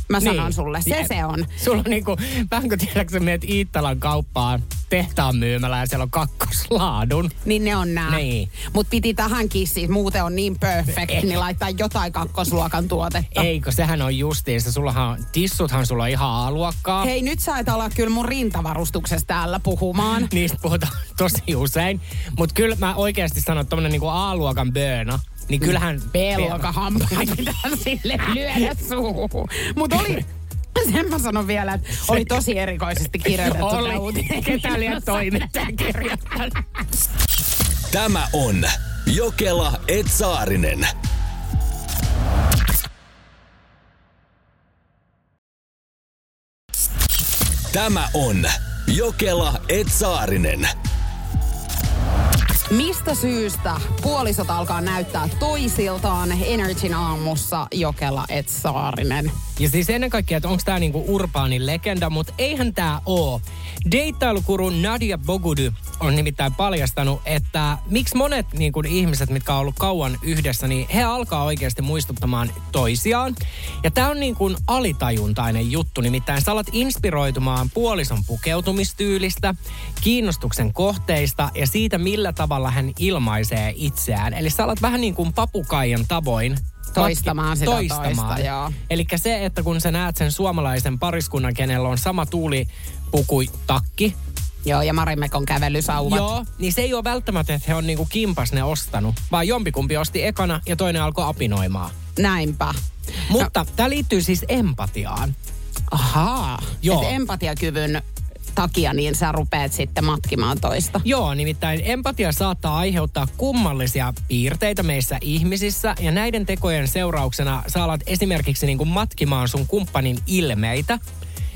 Mä sanon Niin. sulle, se Ja- se on. Sulla on niinku, vähän kuin tiedätkö, sä menet Iittalan kauppaan tehtaan myymälä ja siellä on kakkoslaadun. Niin ne on nää. Niin. Mut piti tähänkin siis, muuten on niin perfect, niin laittaa jotain kakkosluokan tuotetta. Eikö, sehän on justiinsa. Sullahan, tissuthan sulla on ihan A-luokkaa. Hei, nyt sä et ala kyllä mun rintavarustuksesta täällä puhumaan. Niistä puhutaan tosi usein. Mutta kyllä mä oikeasti sanon, että tommonen niinku A-luokan böönä, niin kyllähän... B-luokan hampaat pitää sille lyödä suuhun. Mut oli, sen mä sanon vielä, että oli tosi erikoisesti kirjoitettu Oli. uutinen. Ketä liian toimittaja kirjoittanut? Tämä on Jokela Etsaarinen. Tämä on Jokela Etsaarinen. Mistä syystä puolisot alkaa näyttää toisiltaan Energyn aamussa Jokela et Saarinen? Ja siis ennen kaikkea, että onko tämä niinku urbaani legenda, mutta eihän tämä oo. Deittailukuru Nadia Bogudy on nimittäin paljastanut, että miksi monet niinku, ihmiset, mitkä on ollut kauan yhdessä, niin he alkaa oikeasti muistuttamaan toisiaan. Ja tämä on niinku alitajuntainen juttu, nimittäin sä alat inspiroitumaan puolison pukeutumistyylistä, kiinnostuksen kohteista ja siitä, millä tavalla hän ilmaisee itseään. Eli sä alat vähän niin kuin papukaijan tavoin Toistamaan sitä toista, joo. Eli se, että kun sä näet sen suomalaisen pariskunnan, kenellä on sama tuulipukutakki, Joo, ja Marimekon kävelysauvat. joo, niin se ei ole välttämättä, että he on niinku kimpas ne ostanut, vaan jompikumpi osti ekana ja toinen alkoi apinoimaan. Näinpä. Mutta no. tämä liittyy siis empatiaan. Ahaa. Joo. Et empatiakyvyn takia niin sä rupeat sitten matkimaan toista. Joo, nimittäin empatia saattaa aiheuttaa kummallisia piirteitä meissä ihmisissä ja näiden tekojen seurauksena sä alat esimerkiksi niin kuin matkimaan sun kumppanin ilmeitä.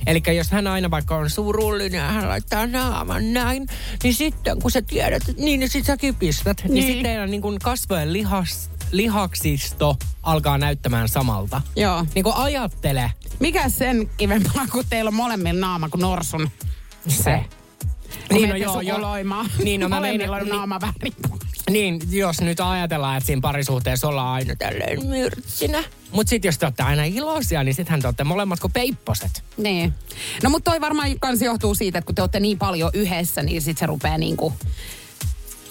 Eli jos hän aina vaikka on surullinen ja hän laittaa naaman näin, niin sitten kun sä tiedät, niin, niin sit sä kipistät. Niin, niin sitten teidän niin kasvojen lihas, lihaksisto alkaa näyttämään samalta. Joo. Niin kuin ajattele. Mikä sen kivempaa, kun teillä on molemmilla naama kuin norsun? Se. Niin, no joo, joo. Niin, no mä on naama väri. Niin, jos nyt ajatellaan, että siinä parisuhteessa ollaan aina tälleen myrtsinä. Mutta sitten jos te olette aina iloisia, niin sittenhän te olette molemmat kuin peipposet. Niin. No mutta toi varmaan kans johtuu siitä, että kun te olette niin paljon yhdessä, niin sit se rupeaa niinku...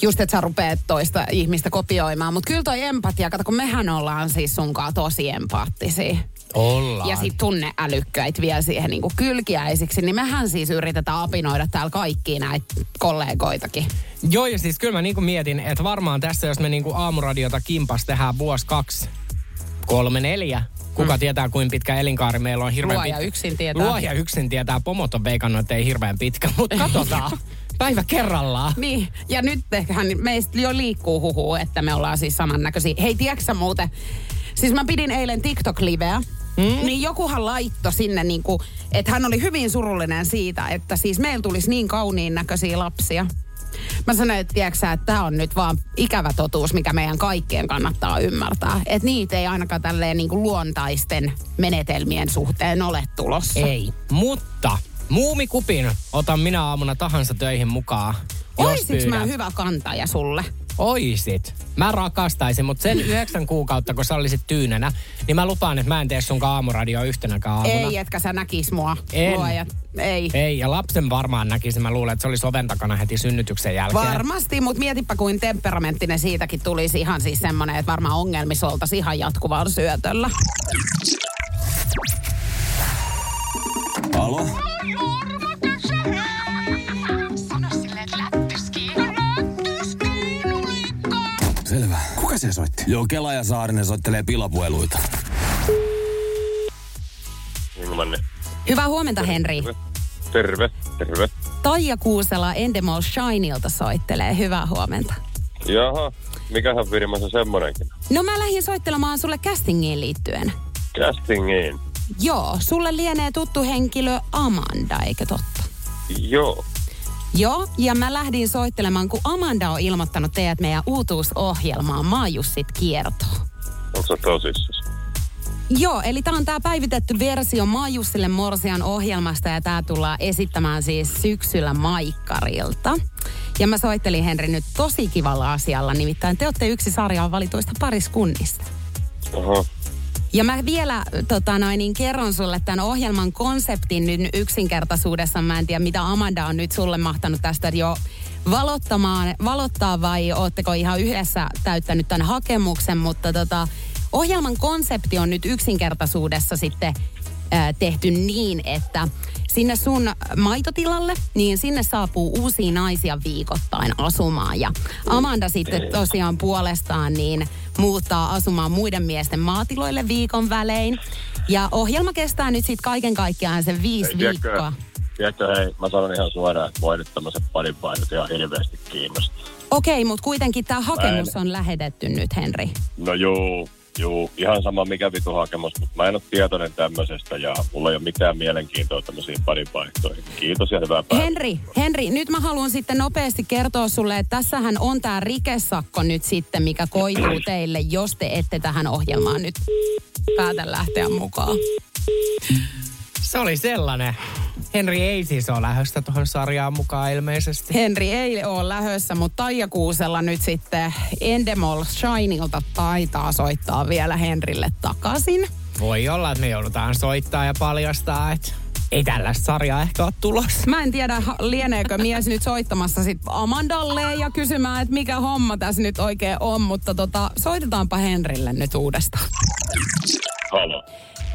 Just, että sä rupeat toista ihmistä kopioimaan. Mutta kyllä toi empatia, kato kun mehän ollaan siis sunkaan tosi empaattisia. Ollaan. Ja sit tunneälykkäitä vielä siihen niinku kylkiäisiksi, niin mehän siis yritetään apinoida täällä kaikkia näitä kollegoitakin. Joo, ja siis kyllä mä niinku mietin, että varmaan tässä, jos me niinku aamuradiota kimpas tehdään vuosi kaksi, kolme, neljä. Kuka mm. tietää, kuinka pitkä elinkaari meillä on hirveän Luoja pitkä. yksin tietää. Luoja yksin tietää. Pomot on veikannut, että ei hirveän pitkä, mutta katsotaan. Päivä kerrallaan. Niin, ja nyt ehkä meistä jo liikkuu huhu, että me ollaan siis samannäköisiä. Hei, tiedätkö muuten, siis mä pidin eilen TikTok-liveä, mm? niin jokuhan laittoi sinne niin kuin, että hän oli hyvin surullinen siitä, että siis meillä tulisi niin kauniin näköisiä lapsia. Mä sanoin, että tiedätkö että tämä on nyt vaan ikävä totuus, mikä meidän kaikkien kannattaa ymmärtää. Että niitä ei ainakaan tälleen niin kuin luontaisten menetelmien suhteen ole tulossa. Ei. Mutta muumikupin otan minä aamuna tahansa töihin mukaan. jos Olisiko mä hyvä kantaja sulle? Oisit. Mä rakastaisin, mutta sen yhdeksän kuukautta, kun sä olisit tyynänä, niin mä lupaan, että mä en tee sun aamuradioa yhtenäkään aamuna. Ei, etkä sä näkis mua. En. Luoja. Ei. Ei, ja lapsen varmaan näkisin. Mä luulen, että se oli soven takana heti synnytyksen jälkeen. Varmasti, mutta mietipä kuin temperamenttinen siitäkin tulisi ihan siis semmonen, että varmaan ongelmissa oltaisiin ihan jatkuvalla syötöllä. Alo? Se soitti? Joo, Kela ja Saarinen soittelee pilapueluita. Ingmanni. Hyvää huomenta, Henri. Terve, terve. Taija Kuusela Endemol Shineilta soittelee. Hyvää huomenta. Jaha, mikähän firma se semmonenkin? No mä lähdin soittelemaan sulle castingiin liittyen. Castingiin. Joo, sulle lienee tuttu henkilö Amanda, eikö totta? Joo. Joo, ja mä lähdin soittelemaan, kun Amanda on ilmoittanut teidät meidän uutuusohjelmaan Maajussit kiertoon. Onko se tosissas? Joo, eli tämä on tämä päivitetty versio Maajussille Morsian ohjelmasta ja tämä tullaan esittämään siis syksyllä Maikkarilta. Ja mä soittelin Henri nyt tosi kivalla asialla, nimittäin te olette yksi sarjaan valituista pariskunnista. Oho. Ja mä vielä tota noin, niin kerron sulle tämän ohjelman konseptin nyt yksinkertaisuudessa. Mä en tiedä, mitä Amanda on nyt sulle mahtanut tästä jo valottamaan, valottaa vai ootteko ihan yhdessä täyttänyt tämän hakemuksen, mutta tota, ohjelman konsepti on nyt yksinkertaisuudessa sitten tehty niin, että sinne sun maitotilalle, niin sinne saapuu uusia naisia viikoittain asumaan. Ja Amanda sitten tosiaan puolestaan niin muuttaa asumaan muiden miesten maatiloille viikon välein. Ja ohjelma kestää nyt sitten kaiken kaikkiaan sen viisi Tiedätkö, viikkoa. tiedätkö, hei, mä sanon ihan suoraan, että voi nyt tämmöiset parinpainot ihan hirveästi kiinnostaa. Okei, mutta kuitenkin tämä hakemus on lähetetty nyt, Henri. No juu, juu, ihan sama mikä vitu hakemus, mutta mä en ole tietoinen tämmöisestä ja mulla ei ole mitään mielenkiintoa tämmöisiin parinvaihtoihin. Kiitos ja hyvää päivää. Henri, Henri, nyt mä haluan sitten nopeasti kertoa sulle, että tässähän on tämä rikesakko nyt sitten, mikä koituu teille, jos te ette tähän ohjelmaan nyt päätä lähteä mukaan. Se oli sellainen. Henri ei siis ole lähdöstä tuohon sarjaan mukaan ilmeisesti. Henri ei ole lähössä, mutta Taija Kuusella nyt sitten Endemol Shineilta taitaa soittaa vielä Henrille takaisin. Voi olla, että me joudutaan soittaa ja paljastaa, että ei tällaista sarjaa ehkä ole tulossa. Mä en tiedä, lieneekö mies nyt soittamassa sit Amandalle ja kysymään, että mikä homma tässä nyt oikein on, mutta tota, soitetaanpa Henrille nyt uudestaan. Halo.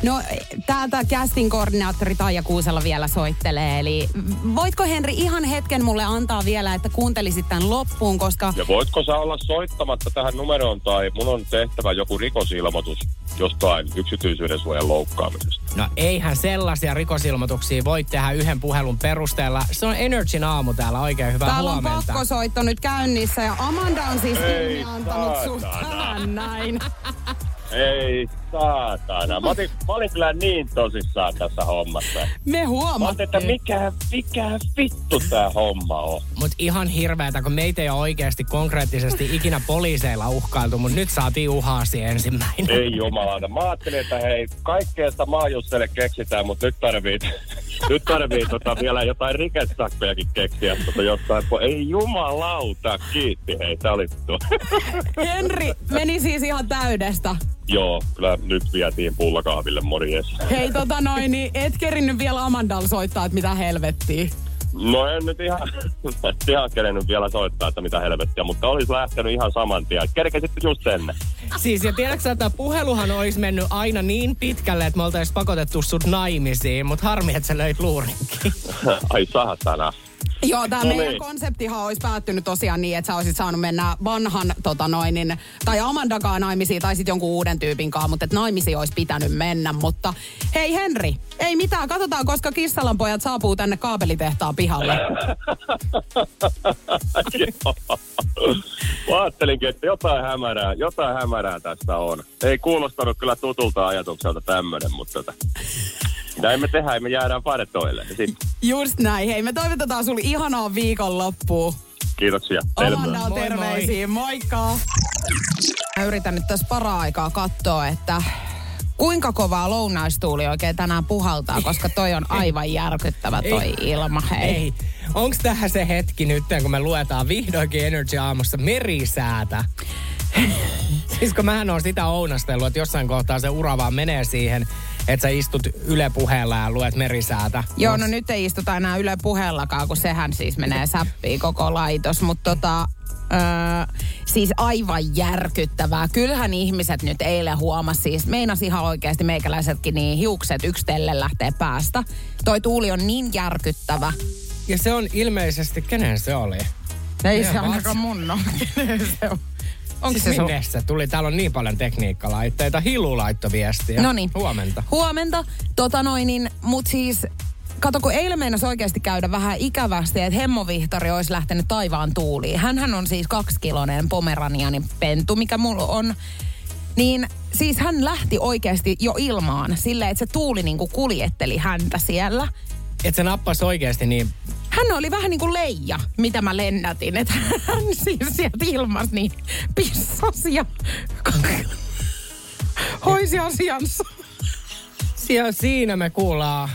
No, täältä casting koordinaattori Taija Kuusella vielä soittelee, eli voitko Henri ihan hetken mulle antaa vielä, että kuuntelisit tämän loppuun, koska Ja voitko sä olla soittamatta tähän numeroon tai mun on tehtävä joku rikosilmoitus jostain yksityisyyden suojan loukkaamisesta? No eihän sellaisia rikosilmoituksia voi tehdä yhden puhelun perusteella. Se on Energyn aamu täällä oikein hyvää täällä on huomenta. pakkosoitto nyt käynnissä ja Amanda on siis Ei ilmiantanut sut tähän näin. Ei saatana. Mä, otin, mä olin kyllä niin tosissaan tässä hommassa. Me Mä huomattiin. ajattelin, että mikä, mikä vittu tää homma on. Mut ihan hirveetä, kun meitä ei ole oikeasti konkreettisesti ikinä poliiseilla uhkailtu, mutta nyt saatiin uhaasi ensimmäinen. Ei jumalauta. Mä ajattelin, että hei, kaikkea sitä maajusselle keksitään, mutta nyt tarvii, nyt tarvii tota vielä jotain rikesakkojakin keksiä tota jostain. Ei jumalauta, kiitti hei, tää oli tuo. Henri meni siis ihan täydestä. Joo, kyllä nyt vietiin pullakahville morjes. Hei tota noin, niin et kerinnyt vielä Amandalla soittaa, että mitä helvettiä. No en nyt ihan, en ihan kerennyt vielä soittaa, että mitä helvettiä, mutta olisi lähtenyt ihan saman tien. Kerkesit just sen. Siis ja tiedätkö että puheluhan olisi mennyt aina niin pitkälle, että me oltaisiin pakotettu sut naimisiin, mutta harmi, että sä löit luurinkin. Ai saatana. Joo, tämä No meidän niin. konseptihan olisi päättynyt tosiaan niin, että sä olisit saanut mennä vanhan, tota noin, niin, tai Amandakaan naimisiin, tai sitten jonkun uuden tyypin kanssa, mutta että naimisiin olisi pitänyt mennä. Mutta hei Henri, ei mitään, katsotaan, koska Kissalan pojat saapuu tänne kaapelitehtaan pihalle. Mä ajattelinkin, että jotain hämärää, jotain hämärää tässä on. Ei kuulostanut kyllä tutulta ajatukselta tämmönen, mutta tota, näin me tehdään, me jäädään paretoille. Sitten, Just näin. Hei, me toivotetaan sulle ihanaa viikonloppua. kiitoksia. Myös. Amanda Moi, terveisiä, moikka! Mä yritän nyt tässä para-aikaa katsoa, että kuinka kovaa lounaistuuli oikein tänään puhaltaa, koska toi on aivan järkyttävä toi Ei. ilma. Hei. Ei. Onks tähän se hetki nyt, kun me luetaan vihdoinkin Energy aamussa merisäätä? siis kun mähän on sitä ounastellut, että jossain kohtaa se ura vaan menee siihen, että sä istut Yle puheella ja luet merisäätä. Joo, no nyt ei istuta enää Yle puheellakaan, kun sehän siis menee säppiin koko laitos. Mutta tota, öö, siis aivan järkyttävää. Kyllähän ihmiset nyt eilen huomasi siis, meinas ihan oikeasti meikäläisetkin, niin hiukset yksitellen lähtee päästä. Toi tuuli on niin järkyttävä. Ja se on ilmeisesti, kenen se oli? Ei se ainakaan mun ole. se on? Onko siis se sun? minne se tuli? Täällä on niin paljon tekniikkalaitteita. Hilu laittoi viestiä. No niin. Huomenta. Huomenta. Tota noin, niin, mut siis Kato, kun eilen meinas oikeasti käydä vähän ikävästi, että hemmovihtori olisi lähtenyt taivaan tuuliin. Hänhän on siis kaksikiloinen pomeranianin pentu, mikä mulla on. Niin siis hän lähti oikeasti jo ilmaan silleen, että se tuuli niinku kuljetteli häntä siellä. Et se nappas oikeasti niin... Hän oli vähän niin kuin leija, mitä mä lennätin. Että hän siis sieltä ilmassa niin pissasi ja hoisi asiansa. Siellä siinä me kuullaan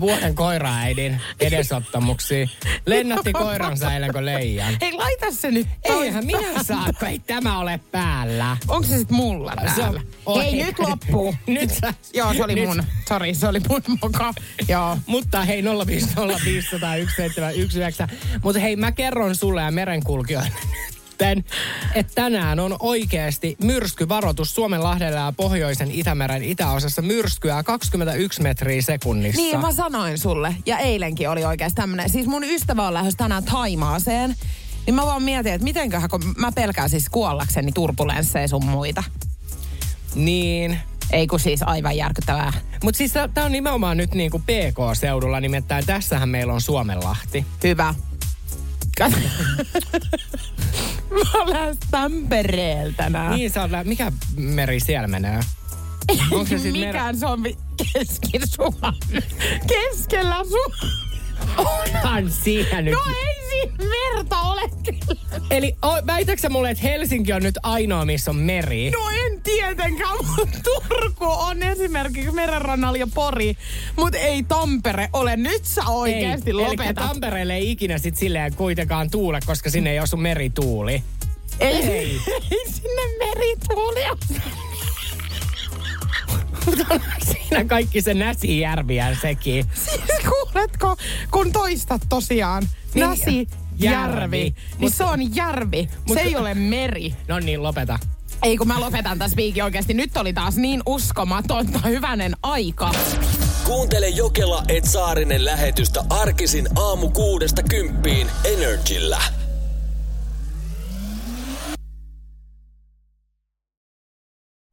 vuoden koiraäidin edesottamuksia. Lennätti koiransa eilen kuin leijan. Ei laita se nyt Eihän minä saa, kun ei tämä ole päällä. Onko se sit mulla Se täällä? on- Hei, nyt loppuu. Nyt sä... Joo, se oli nyt- mun. Sori, se oli mun moka. Joo. Mutta hei 050501719. Mutta hei mä kerron sulle ja merenkulkijoille nytten, että tänään on oikeasti myrskyvaroitus Suomenlahdella ja pohjoisen Itämeren itäosassa myrskyä 21 metriä sekunnissa. Niin, mä sanoin sulle. Ja eilenkin oli oikeasti tämmönen. Siis mun ystävä on lähdössä tänään Taimaaseen. Niin mä vaan mietin, että mitenköhän, kun mä pelkään siis kuollakseni turbulensseja sun muita. Niin. Ei kun siis aivan järkyttävää. Mutta siis tää on nimenomaan nyt niinku PK-seudulla, nimittäin tässähän meillä on Suomenlahti. Hyvä. Olen Tampereelta. Niin sä lä- mikä meri siellä menee? Onko se mer- Mikään se on vi- kesken Suomi. Keskellä Suomi. Onhan siinä nyt. No ei siinä merta ole kyllä. Eli o, väitäksä mulle, että Helsinki on nyt ainoa, missä on meri? No en tietenkään, mutta Turku on esimerkiksi merenrannalla ja Pori. Mutta ei Tampere ole. Nyt sä oikeasti ei. Eli lopetat. Tampereelle ei ikinä sit silleen kuitenkaan tuule, koska sinne ei osu merituuli. Ei, ei. ei sinne merituulia. Mutta on siinä kaikki se Näsijärviä sekin. Siis kuuletko, kun toistat tosiaan. Niin, Nasi, järvi. järvi. Niin Mut- se on järvi. Mut- se ei ole meri. No niin, lopeta. Ei kun mä lopetan tässä viikin oikeasti. Nyt oli taas niin uskomatonta hyvänen aika. Kuuntele Jokela et Saarinen lähetystä arkisin aamu kuudesta kymppiin Energillä.